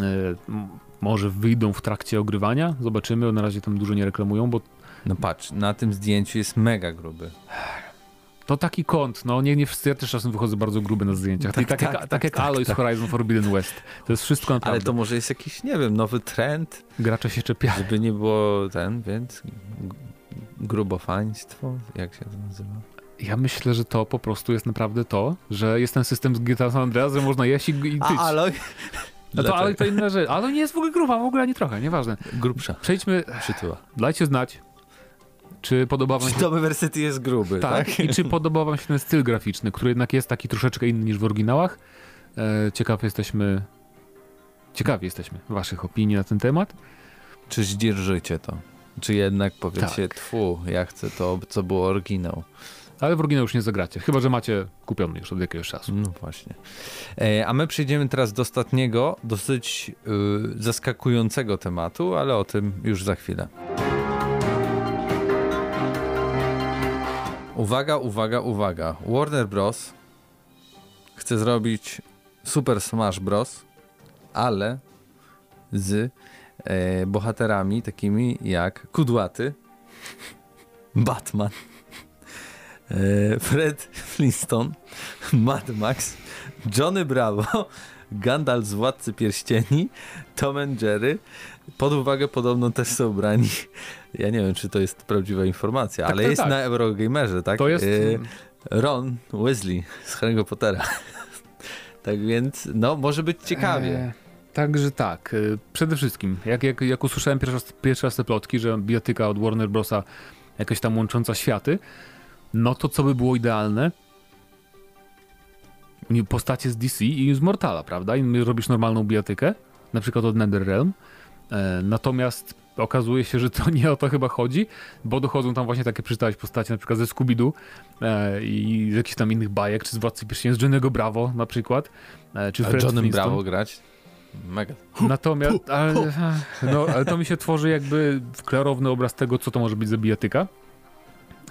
może wyjdą w trakcie ogrywania. Zobaczymy, na razie tam dużo nie reklamują, bo no patrz, na tym zdjęciu jest mega gruby. To taki kąt, no nie, nie wszyscy, ja też czasem wychodzę bardzo gruby na zdjęciach. Tak, tak, tak, jak, tak, tak jak tak, Aloy z tak. Horizon Forbidden West. To jest wszystko naprawdę. Ale to może jest jakiś, nie wiem, nowy trend. Gracze się czepiają. Żeby nie było ten, więc grubofaństwo, jak się to nazywa? Ja myślę, że to po prostu jest naprawdę to, że jest ten system z GTA San Andreas, że można jeść i, i tyć. A Aloy? No to Aloy to inna rzecz. Aloy nie jest w ogóle gruba, w ogóle ani trochę, nieważne. Grubsza. Przejdźmy, Przytyła. dajcie znać, czy podoba wam się... Czy Wersety jest gruby, tak? tak? I czy podoba wam się ten styl graficzny, który jednak jest taki troszeczkę inny niż w oryginałach? E, ciekaw jesteśmy... Ciekawi jesteśmy waszych opinii na ten temat. Czy zdzierżycie to? Czy jednak powiecie, tak. tfu, ja chcę to, co było oryginał? Ale w oryginał już nie zagracie, chyba że macie kupiony już od jakiegoś czasu. No właśnie. E, a my przejdziemy teraz do ostatniego, dosyć y, zaskakującego tematu, ale o tym już za chwilę. Uwaga, uwaga, uwaga. Warner Bros. chce zrobić Super Smash Bros., ale z e, bohaterami takimi jak Kudłaty, [laughs] Batman, e, Fred Flintstone, [laughs] Mad Max, Johnny Bravo, [laughs] Gandalf z Władcy Pierścieni, Tom and Jerry. Pod uwagę podobno też są ubrani ja nie wiem, czy to jest prawdziwa informacja, tak, ale tak, jest tak. na Eurogamerze, tak? To jest... Y, Ron Weasley z Harry'ego Pottera. [laughs] tak więc, no, może być ciekawie. E, także tak. Y, przede wszystkim, jak, jak, jak usłyszałem pierwszy raz, pierwszy raz te plotki, że biotyka od Warner Brosa jakaś tam łącząca światy, no to co by było idealne? Postacie z DC i z Mortala, prawda? I robisz normalną biotykę, na przykład od NetherRealm, e, natomiast okazuje się, że to nie o to chyba chodzi, bo dochodzą tam właśnie takie przeczytałeś postacie, na przykład ze Scooby-Doo e, i z jakichś tam innych bajek, czy z Władcy Pierścieni, z Johnny'ego Bravo na przykład, e, czy Fred Johnem Bravo grać? Mega. Natomiast, ale, no, ale to mi się tworzy jakby klarowny obraz tego, co to może być za bijatyka.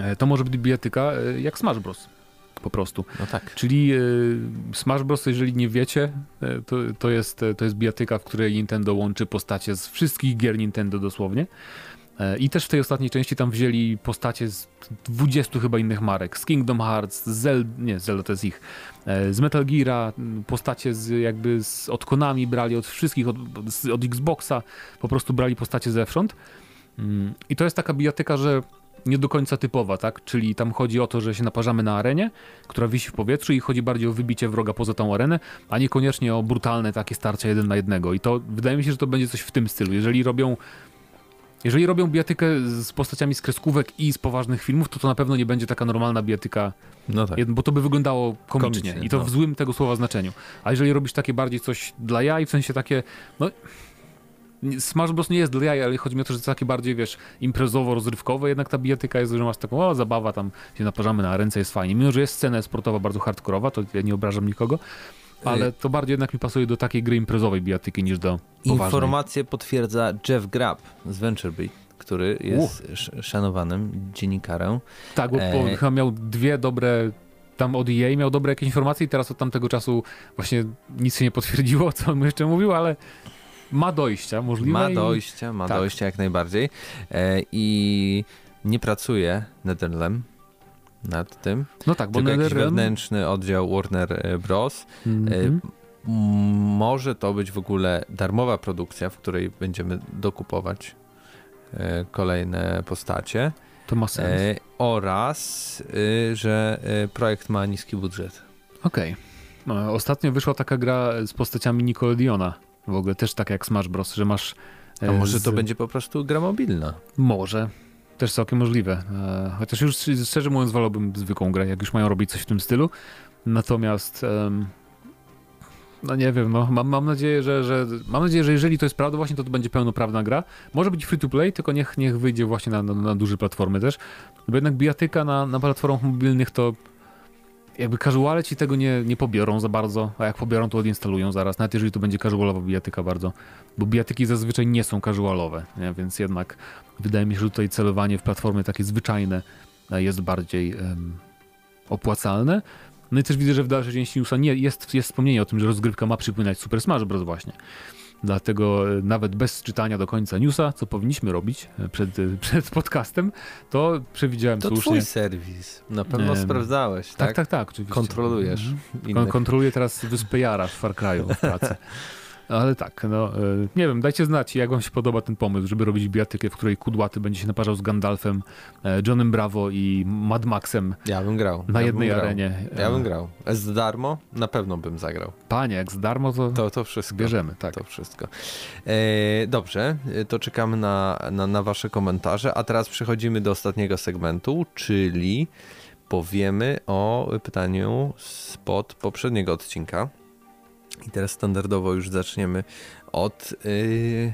E, to może być bijatyka e, jak Smash Bros po prostu. No tak. Czyli y, Smash Bros, jeżeli nie wiecie, y, to, to, jest, to jest bijatyka, w której Nintendo łączy postacie z wszystkich gier Nintendo dosłownie. I też w tej ostatniej części tam wzięli postacie z 20 chyba innych marek. Z Kingdom Hearts, z Zelda, nie, Zelda to jest ich, z Metal Geara, postacie z jakby z, od Konami brali, od wszystkich, od, od Xboxa, po prostu brali postacie zewsząd. Mm, I to jest taka bijatyka, że nie do końca typowa, tak? Czyli tam chodzi o to, że się naparzamy na arenie, która wisi w powietrzu i chodzi bardziej o wybicie wroga poza tą arenę, a niekoniecznie o brutalne takie starcia jeden na jednego. I to wydaje mi się, że to będzie coś w tym stylu. Jeżeli robią jeżeli robią bijatykę z postaciami z kreskówek i z poważnych filmów, to to na pewno nie będzie taka normalna bijatyka, no tak. bo to by wyglądało komicznie, komicznie i to no. w złym tego słowa znaczeniu. A jeżeli robisz takie bardziej coś dla jaj, w sensie takie, no Smash Bros nie jest dla jaj, ale chodzi mi o to, że to takie bardziej, wiesz, imprezowo-rozrywkowe, jednak ta bijatyka jest, że masz taką, o, zabawa, tam się naparzamy na ręce, jest fajnie. Mimo, że jest scena sportowa bardzo hardkorowa, to ja nie obrażam nikogo, ale to bardziej jednak mi pasuje do takiej gry imprezowej bijatyki niż do poważnej. Informację potwierdza Jeff Grapp z VentureBeat który jest uh. szanowanym dziennikarem. Tak, bo, bo e... chyba miał dwie dobre tam od EA miał dobre jakieś informacje i teraz od tamtego czasu właśnie nic się nie potwierdziło, co on jeszcze mówił, ale ma dojścia, możliwe. Ma dojścia, ma tak. dojścia jak najbardziej. E, I nie pracuje Netherlem nad tym. No tak, bo Tylko Netherrealm... jakiś wewnętrzny oddział Warner e, Bros. Mm -hmm. może to być w ogóle darmowa produkcja, w której będziemy dokupować kolejne postacie. To ma sens. oraz, że projekt ma niski budżet. Okej. Okay. Ostatnio wyszła taka gra z postaciami Nickelodeona. W ogóle też tak jak Smash Bros, że masz... A e, może z... to będzie po prostu gra mobilna? Może. Też całkiem możliwe. E, chociaż już szczerze mówiąc wolałbym zwykłą grę, jak już mają robić coś w tym stylu. Natomiast... No nie wiem, no mam, mam nadzieję, że, że mam nadzieję, że jeżeli to jest prawda właśnie, to to będzie pełnoprawna gra. Może być free to play, tylko niech, niech wyjdzie właśnie na, na, na duże platformy też. Bo jednak bijatyka na, na platformach mobilnych to jakby casuale ci tego nie, nie pobiorą za bardzo, a jak pobiorą, to odinstalują zaraz, nawet jeżeli to będzie casualowa bijatyka bardzo, bo bijatyki zazwyczaj nie są casualowe, nie? więc jednak wydaje mi się, że tutaj celowanie w platformy takie zwyczajne e, jest bardziej um, opłacalne. No i też widzę, że w dalszej części newsa nie, jest, jest wspomnienie o tym, że rozgrywka ma przypominać Super Smash Bros. właśnie. Dlatego e, nawet bez czytania do końca newsa, co powinniśmy robić e, przed, e, [laughs] przed podcastem, to przewidziałem to słusznie. To twój serwis. Na pewno sprawdzałeś, tak? Tak, tak, tak. Oczywiście. Kontrolujesz. Mhm. Kontroluję teraz Wyspę Jara w Far Cry'u w pracy. [laughs] Ale tak, no e, nie wiem, dajcie znać, jak wam się podoba ten pomysł, żeby robić bijatykę, w której Kudłaty będzie się naparzał z Gandalfem, e, Johnem Bravo i Mad Maxem. Ja bym grał. Na ja jednej arenie. Ja bym grał. Z darmo? Na pewno bym zagrał. Panie, jak z darmo, to, to, to wszystko. bierzemy. Tak. To wszystko. E, dobrze, to czekamy na, na, na wasze komentarze, a teraz przechodzimy do ostatniego segmentu, czyli powiemy o pytaniu spod poprzedniego odcinka. I teraz standardowo już zaczniemy od. Yy,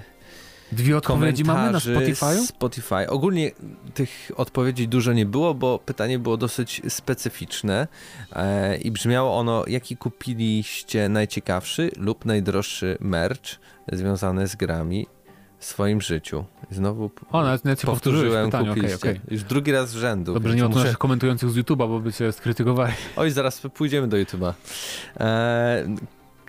Dwie odpowiedzi mamy na Spotify? Spotify. Ogólnie tych odpowiedzi dużo nie było, bo pytanie było dosyć specyficzne e, i brzmiało ono, jaki kupiliście najciekawszy lub najdroższy merch związany z grami w swoim życiu. Znowu o, nawet, nawet powtórzyłem, kupiliście. Okay, okay. Już drugi raz z rzędu. Dobrze, nie ma tu muszę... naszych komentujących z YouTube'a, bo by cię skrytykowali. Oj, zaraz pójdziemy do YouTube'a. E,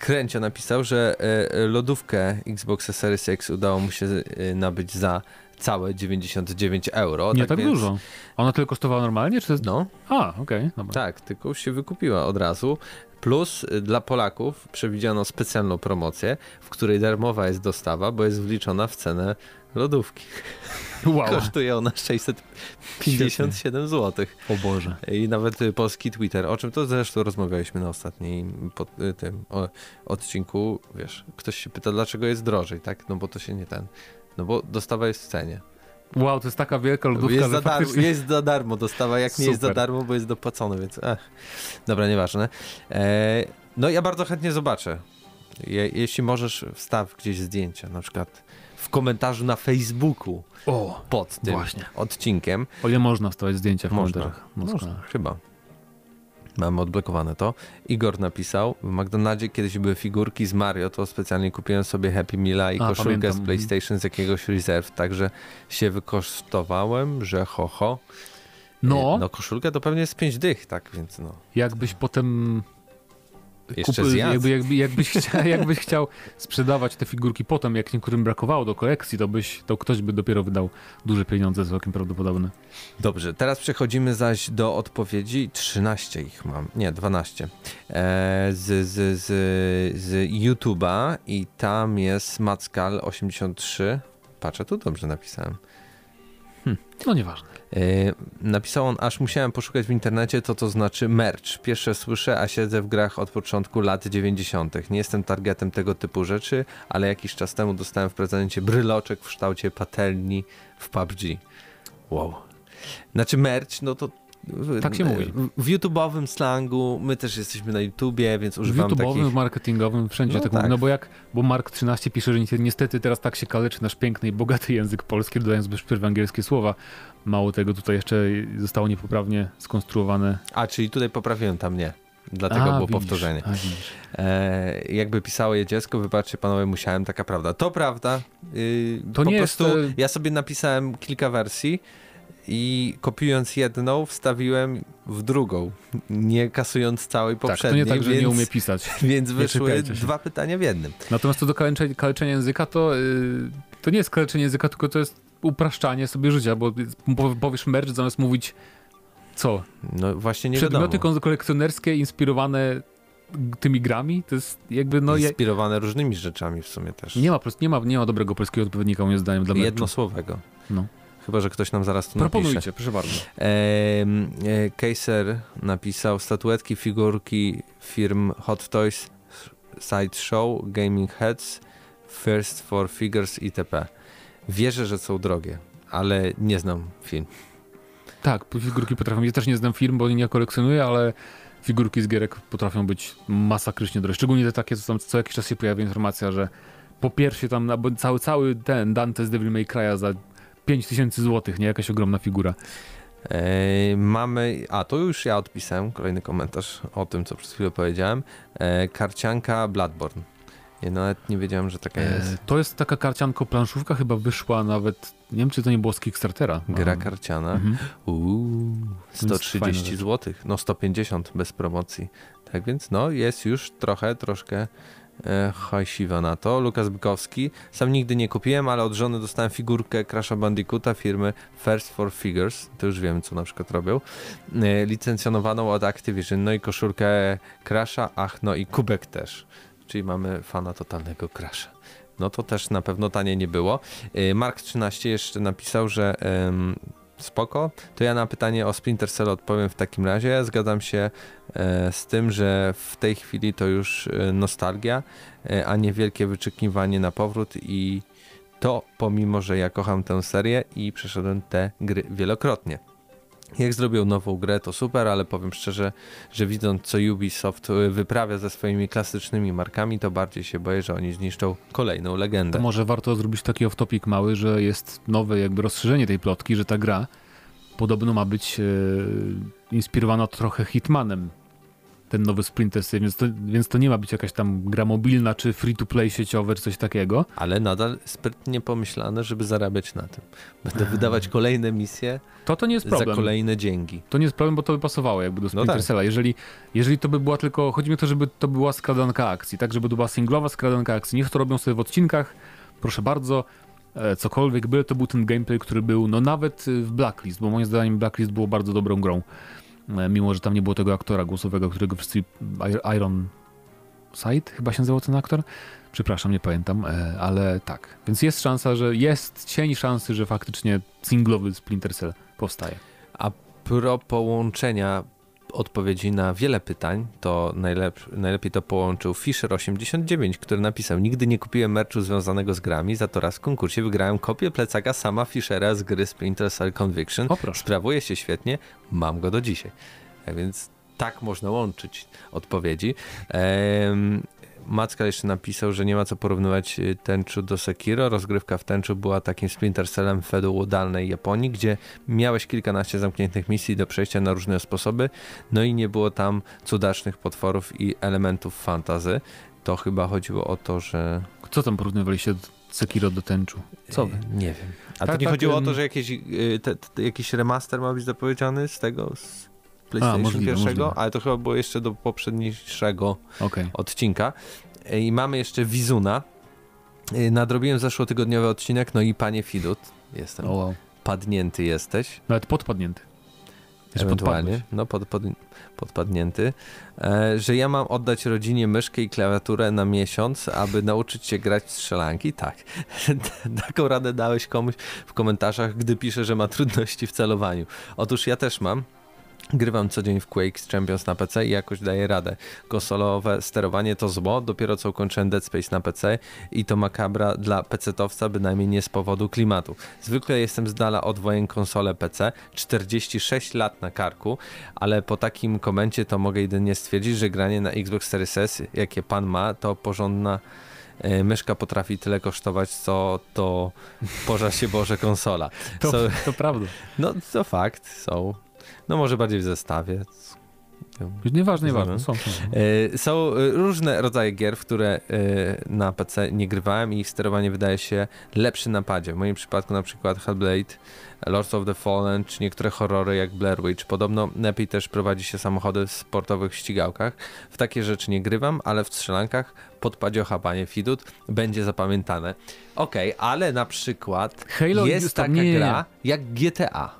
Kręcio napisał, że e, lodówkę Xbox Series X udało mu się e, nabyć za całe 99 euro. Nie tak, tak więc... dużo. Ona tylko kosztowała normalnie? Czy. No. A, okej. Okay, tak, tylko się wykupiła od razu. Plus e, dla Polaków przewidziano specjalną promocję, w której darmowa jest dostawa, bo jest wliczona w cenę lodówki. Wow. [laughs] Kosztuje ona 657 zł. O Boże. I nawet y, polski Twitter, o czym to zresztą rozmawialiśmy na ostatnim pod, y, tym o, odcinku, wiesz, ktoś się pyta, dlaczego jest drożej, tak? No bo to się nie ten, no bo dostawa jest w cenie. Wow, to jest taka wielka lodówka, jest, za darmo, jest za darmo dostawa, jak Super. nie jest za darmo, bo jest dopłacone, więc ech. Dobra, nieważne. E, no ja bardzo chętnie zobaczę. Je, jeśli możesz, wstaw gdzieś zdjęcia, na przykład w komentarzu na Facebooku o, pod tym właśnie. odcinkiem. O ile można wstawiać zdjęcia w można, komentarzach. Można, chyba. Mamy odblokowane to. Igor napisał, w McDonaldzie kiedyś były figurki z Mario, to specjalnie kupiłem sobie Happy Meala i A, koszulkę pamiętam. z. PlayStation z jakiegoś Reserve, także się wykosztowałem, że ho, ho. No. No koszulkę to pewnie jest 5 dych, tak więc no. Jakbyś potem jeszcze kup, jakby, jakby, jakbyś, chciał, [laughs] jakbyś chciał sprzedawać te figurki potem, jak niektórym brakowało do kolekcji, to, byś, to ktoś by dopiero wydał duże pieniądze, całkiem prawdopodobne. Dobrze, teraz przechodzimy zaś do odpowiedzi. 13 ich mam, nie, 12. E, z, z, z, z YouTube'a i tam jest Mackal 83. Patrzę, tu dobrze napisałem. Hm. No nieważne. E, napisał on, aż musiałem poszukać w internecie, to to znaczy merch. Pierwsze słyszę, a siedzę w grach od początku lat 90. Nie jestem targetem tego typu rzeczy, ale jakiś czas temu dostałem w prezencie bryloczek w kształcie patelni w PUBG. Wow. Znaczy merch, no to tak się mówi. W YouTube'owym slangu, my też jesteśmy na YouTubie, więc używam W YouTube'owym, marketingowym, wszędzie no tak, tak. Mówi. No bo jak, bo Mark 13 pisze, że niestety teraz tak się kaleczy nasz piękny i bogaty język polski, dodając bez przerwy angielskie słowa. Mało tego, tutaj jeszcze zostało niepoprawnie skonstruowane. A, czyli tutaj poprawiłem, tam nie. Dlatego a, było widzisz, powtórzenie. A, e, jakby pisało je dziecko, wybaczcie panowie, musiałem, taka prawda. To prawda. Yy, to po nie prostu jest... ja sobie napisałem kilka wersji i kopiując jedną, wstawiłem w drugą, nie kasując całej poprzedniej. Tak, to nie tak, że [laughs] więc, nie umie pisać. Więc wyszły dwa pytania w jednym. Natomiast to do kaleczenia, kaleczenia języka to, yy, to nie jest kaleczenie języka, tylko to jest upraszczanie sobie życia, bo powiesz merch zamiast mówić co? No właśnie nie Przedmioty wiadomo. kolekcjonerskie inspirowane tymi grami, to jest jakby no... Inspirowane różnymi rzeczami w sumie też. Nie ma, nie ma, nie ma dobrego polskiego odpowiednika moim zdaniem dla Jednosłowego. No. Chyba, że ktoś nam zaraz tu Proponujcie, napisze. proszę bardzo. E, Kaiser napisał statuetki, figurki firm Hot Toys, Sideshow, Gaming Heads, First for Figures itp. Wierzę, że są drogie, ale nie znam film. Tak, figurki potrafią. Ja też nie znam film, bo nie kolekcjonuję, ale figurki z gierek potrafią być masakrycznie drogie. Szczególnie te takie, co, tam, co jakiś czas się pojawia informacja, że po pierwsze tam cały, cały ten Dante z Devil May Cry'a za 5000 zł, nie? Jakaś ogromna figura. Mamy, a to już ja odpisałem, kolejny komentarz o tym, co przed chwilą powiedziałem. Karcianka Bloodborne. Nawet nie wiedziałem, że taka e, jest. To jest taka karcianko planszówka, chyba wyszła nawet, nie wiem czy to nie było z Kickstartera. Gra karciana. Mhm. Uuu, 130 zł, no 150 bez promocji. Tak więc no jest już trochę, troszkę e, hajsiwa na to. Lukas Bykowski. Sam nigdy nie kupiłem, ale od żony dostałem figurkę Crasha Bandicoota firmy First for Figures. To już wiem, co na przykład robią. E, licencjonowaną od Activision. No i koszulkę Crasha, ach, no i kubek też czyli mamy fana totalnego crasha. No to też na pewno tanie nie było. Y, Mark 13 jeszcze napisał, że um, spoko. To ja na pytanie o Splinter Cell odpowiem w takim razie. Zgadzam się e, z tym, że w tej chwili to już e, nostalgia, e, a nie wielkie wyczekiwanie na powrót i to pomimo, że ja kocham tę serię i przeszedłem te gry wielokrotnie. Jak zrobią nową grę, to super, ale powiem szczerze, że widząc co Ubisoft y, wyprawia ze swoimi klasycznymi markami, to bardziej się boję, że oni zniszczą kolejną legendę. To może warto zrobić taki off-topic mały, że jest nowe jakby rozszerzenie tej plotki, że ta gra podobno ma być e, inspirowana trochę Hitmanem ten nowy Splinter Cell, więc to, więc to nie ma być jakaś tam gra mobilna, czy free-to-play sieciowe, czy coś takiego. Ale nadal sprytnie pomyślane, żeby zarabiać na tym. Będę wydawać kolejne misje to, to nie jest problem. za kolejne dzięki. To nie jest problem, bo to by pasowało jakby do Splinter no tak. Jeżeli, jeżeli to by była tylko, chodzi mi o to, żeby to była skradanka akcji, tak, żeby to była singlowa skradanka akcji. Niech to robią sobie w odcinkach, proszę bardzo, e, cokolwiek by, to był ten gameplay, który był, no nawet w Blacklist, bo moim zdaniem Blacklist było bardzo dobrą grą. E, mimo że tam nie było tego aktora głosowego, którego wszyscy Iron Sight chyba się nazywał ten aktor. Przepraszam, nie pamiętam, e, ale tak. Więc jest szansa, że jest cień szansy, że faktycznie singlowy Splinter Cell powstaje. A pro połączenia odpowiedzi na wiele pytań, to najlep najlepiej to połączył Fisher89, który napisał: Nigdy nie kupiłem merchu związanego z grami, za to raz w konkursie wygrałem kopię plecaka sama Fishera z gry Splinter Cell Conviction. O, Sprawuje się świetnie, mam go do dzisiaj. A więc tak można łączyć odpowiedzi. Ehm, Macka jeszcze napisał, że nie ma co porównywać y, Tenchu do Sekiro. Rozgrywka w Tenchu była takim Splinter Cellem feudalnej Japonii, gdzie miałeś kilkanaście zamkniętych misji do przejścia na różne sposoby, no i nie było tam cudacznych potworów i elementów fantazy. To chyba chodziło o to, że... Co tam porównywaliście Sekiro do Tenchu? Co wy? Nie wiem. A tak, to nie tak, chodziło o to, że jakiś, y, te, te, jakiś remaster ma być zapowiedziany z tego, z PlayStation A, możliwe, pierwszego, możliwe. ale to chyba było jeszcze do poprzedniejszego okay. odcinka. I mamy jeszcze Wizuna. Y, nadrobiłem zeszłotygodniowy odcinek, no i panie Fidut, jestem. Oh, wow. Padnięty jesteś. Nawet podpadnięty. Ewentualnie, no pod, pod, podpadnięty, e, że ja mam oddać rodzinie myszkę i klawiaturę na miesiąc, aby nauczyć się grać w strzelanki? Tak. [laughs] Taką radę dałeś komuś w komentarzach, gdy pisze, że ma trudności w celowaniu. Otóż ja też mam. Grywam co dzień w Quake Champions na PC i jakoś daję radę. Konsolowe sterowanie to zło, dopiero co ukończyłem Dead Space na PC i to makabra dla PC-towca, bynajmniej nie z powodu klimatu. Zwykle jestem z dala od wojen konsole PC, 46 lat na karku, ale po takim komencie to mogę jedynie stwierdzić, że granie na Xbox Series S, jakie pan ma, to porządna e, myszka potrafi tyle kosztować, co to pożar [laughs] się Boże konsola. To, so, to prawda. No to fakt, są. No może bardziej w zestawie. Nieważne, nieważne. Są, są. E, są e, różne rodzaje gier, w które e, na PC nie grywałem i ich sterowanie wydaje się lepszy na padzie. W moim przypadku na przykład Hellblade, Lords of the Fallen, czy niektóre horrory jak Blair Witch. Podobno lepiej też prowadzi się samochody w sportowych ścigałkach. W takie rzeczy nie grywam, ale w strzelankach podpadziocha, panie Fidut, będzie zapamiętane. Okej, okay, ale na przykład Halo jest taka nie, gra jak GTA.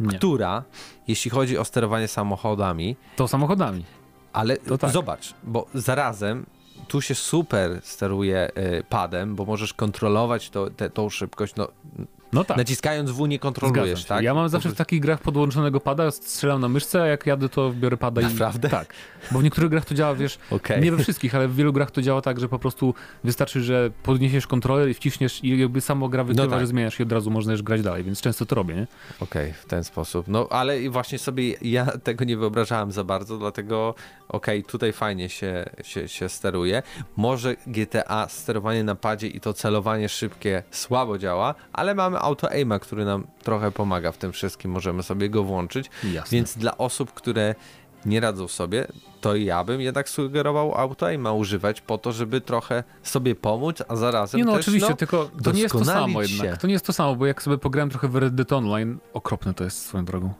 Nie. która, jeśli chodzi o sterowanie samochodami. To samochodami. Ale tak. zobacz, bo zarazem tu się super steruje y, padem, bo możesz kontrolować to, te, tą szybkość. No, no tak. Naciskając W nie kontrolujesz, tak? Ja mam zawsze w takich grach podłączonego pada, strzelam na myszce, a jak jadę to biorę pada i... Naprawdę? Tak. Bo w niektórych grach to działa, wiesz, okay. nie we wszystkich, ale w wielu grach to działa tak, że po prostu wystarczy, że podniesiesz kontroler i wciśniesz i jakby samo gra wykrywa, no tak. że zmieniasz i od razu można już grać dalej, więc często to robię, nie? Okej, okay, w ten sposób. No ale właśnie sobie ja [laughs] tego nie wyobrażałem za bardzo, dlatego okej, okay, tutaj fajnie się, się, się steruje. Może GTA sterowanie na padzie i to celowanie szybkie słabo działa, ale mamy auto aima, który nam trochę pomaga w tym wszystkim, możemy sobie go włączyć. Jasne. Więc dla osób, które nie radzą sobie, to ja bym jednak sugerował auto aima używać po to, żeby trochę sobie pomóc, a zarazem Nie no, też, oczywiście, no, tylko to nie jest to samo się. jednak. To nie jest to samo, bo jak sobie pograłem trochę w Red Dead Online, okropne to jest swoją drogą.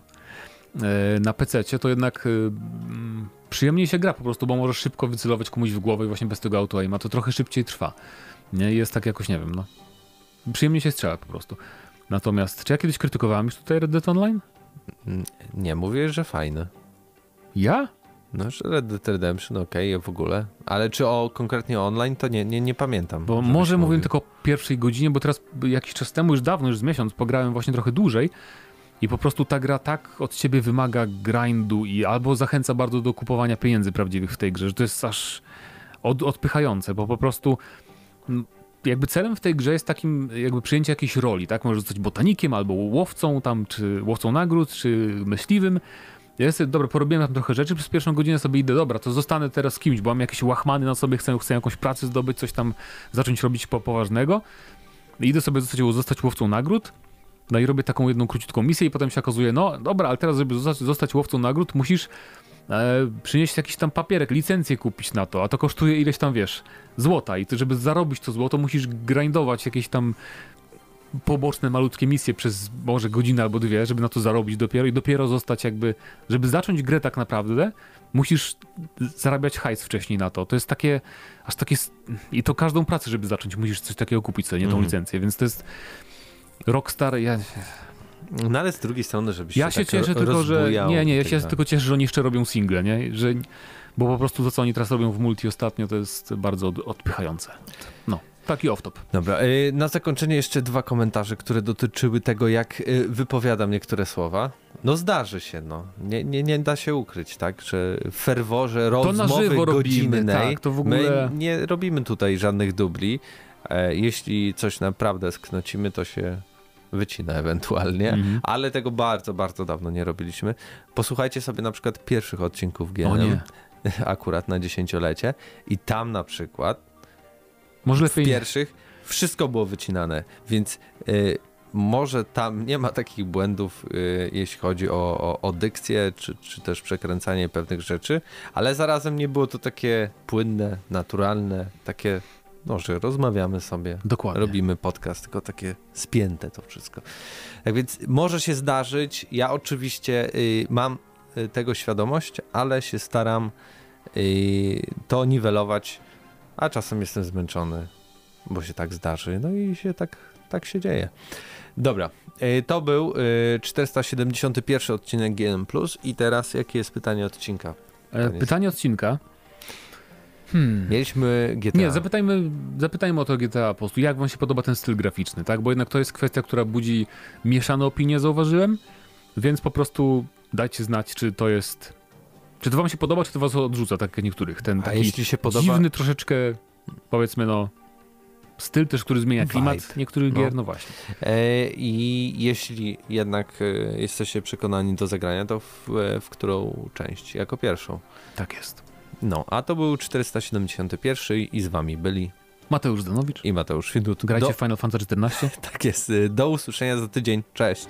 E, na PC to jednak e, mm, przyjemniej się gra po prostu, bo możesz szybko wycelować komuś w głowę i właśnie bez tego auto aima to trochę szybciej trwa. Nie jest tak jakoś, nie wiem, no. Przyjemnie się strzela po prostu. Natomiast, czy ja kiedyś krytykowałem już tutaj Red Dead Online? Nie, mówię, że fajne. Ja? No, że Red Dead Redemption, okej, okay, w ogóle. Ale czy o konkretnie online, to nie, nie, nie pamiętam. Bo może mówiłem tylko o pierwszej godzinie, bo teraz jakiś czas temu, już dawno, już z miesiąc, pograłem właśnie trochę dłużej i po prostu ta gra tak od ciebie wymaga grindu i albo zachęca bardzo do kupowania pieniędzy prawdziwych w tej grze, że to jest aż od, odpychające, bo po prostu jakby celem w tej grze jest takim jakby przyjęcie jakiejś roli, tak? Może zostać botanikiem albo łowcą tam, czy łowcą nagród, czy myśliwym. Ja jestem, dobra, porobiłem tam trochę rzeczy, przez pierwszą godzinę sobie idę, dobra, to zostanę teraz kimś, bo mam jakieś łachmany na sobie, chcę, chcę jakąś pracę zdobyć, coś tam zacząć robić po, poważnego. Idę sobie zostać, zostać łowcą nagród, no i robię taką jedną króciutką misję i potem się okazuje, no dobra, ale teraz żeby zostać, zostać łowcą nagród, musisz e, przynieść jakiś tam papierek, licencję kupić na to, a to kosztuje ileś tam, wiesz, złota i ty, żeby zarobić to złoto, musisz grindować jakieś tam poboczne, malutkie misje przez może godzinę albo dwie, żeby na to zarobić dopiero i dopiero zostać jakby, żeby zacząć grę tak naprawdę, musisz zarabiać hajs wcześniej na to. To jest takie, aż takie, i to każdą pracę, żeby zacząć, musisz coś takiego kupić sobie, nie tą mm. licencję, więc to jest Rockstar, ja... No ale z drugiej strony, żebyś Ja się, tak cieszę tylko, że... Nie, nie, ja się tylko cieszę, że oni jeszcze robią single, nie? Że, bo po prostu to, co oni teraz robią w multi ostatnio, to jest bardzo odpychające. No. Taki off-top. Dobra, y, na zakończenie jeszcze dwa komentarze, które dotyczyły tego, jak y, wypowiadam niektóre słowa. No zdarzy się, no. Nie, nie, nie da się ukryć, tak, że w ferworze rozmowy godzinnej robimy, tak, to w ogóle... my nie robimy tutaj żadnych dubli. E, jeśli coś naprawdę sknocimy, to się wycina ewentualnie, -hmm. ale tego bardzo, bardzo dawno nie robiliśmy. Posłuchajcie sobie na przykład pierwszych odcinków GNM. [laughs] akurat na dziesięciolecie i tam na przykład Może w pierwszych wszystko było wycinane, więc y, może tam nie ma takich błędów, y, jeśli chodzi o, o, o dykcję, czy, czy też przekręcanie pewnych rzeczy, ale zarazem nie było to takie płynne, naturalne, takie, no, że rozmawiamy sobie, Dokładnie. robimy podcast, tylko takie spięte to wszystko. Tak więc może się zdarzyć, ja oczywiście y, mam y, tego świadomość, ale się staram y, to niwelować, a czasem jestem zmęczony, bo się tak zdarzy, no i się tak, tak się dzieje. Dobra, y, to był y, 471 odcinek GN+. I teraz jakie jest pytanie odcinka? E, pytanie odcinka. Hmm. Mieliśmy GTA. Nie, zapytajmy, zapytajmy o to GTA po prostu. Jak wam się podoba ten styl graficzny, tak? Bo jednak to jest kwestia, która budzi mieszane opinie, zauważyłem. Więc po prostu dajcie znać, czy to jest... Czy to wam się podoba, czy to was odrzuca, tak jak niektórych. Ten taki A jeśli się podoba... dziwny troszeczkę, powiedzmy no, styl też, który zmienia klimat Vibe. niektórych no. gier, no właśnie. E, I jeśli jednak e, jesteście przekonani do zagrania, to w, e, w którą część? Jako pierwszą. Tak jest. No, a to był 471 i z wami byli Mateusz Danowicz i Mateusz Widut. Grajcie do... w Final Fantasy XIV. [laughs] tak jest. Do usłyszenia za tydzień. Cześć.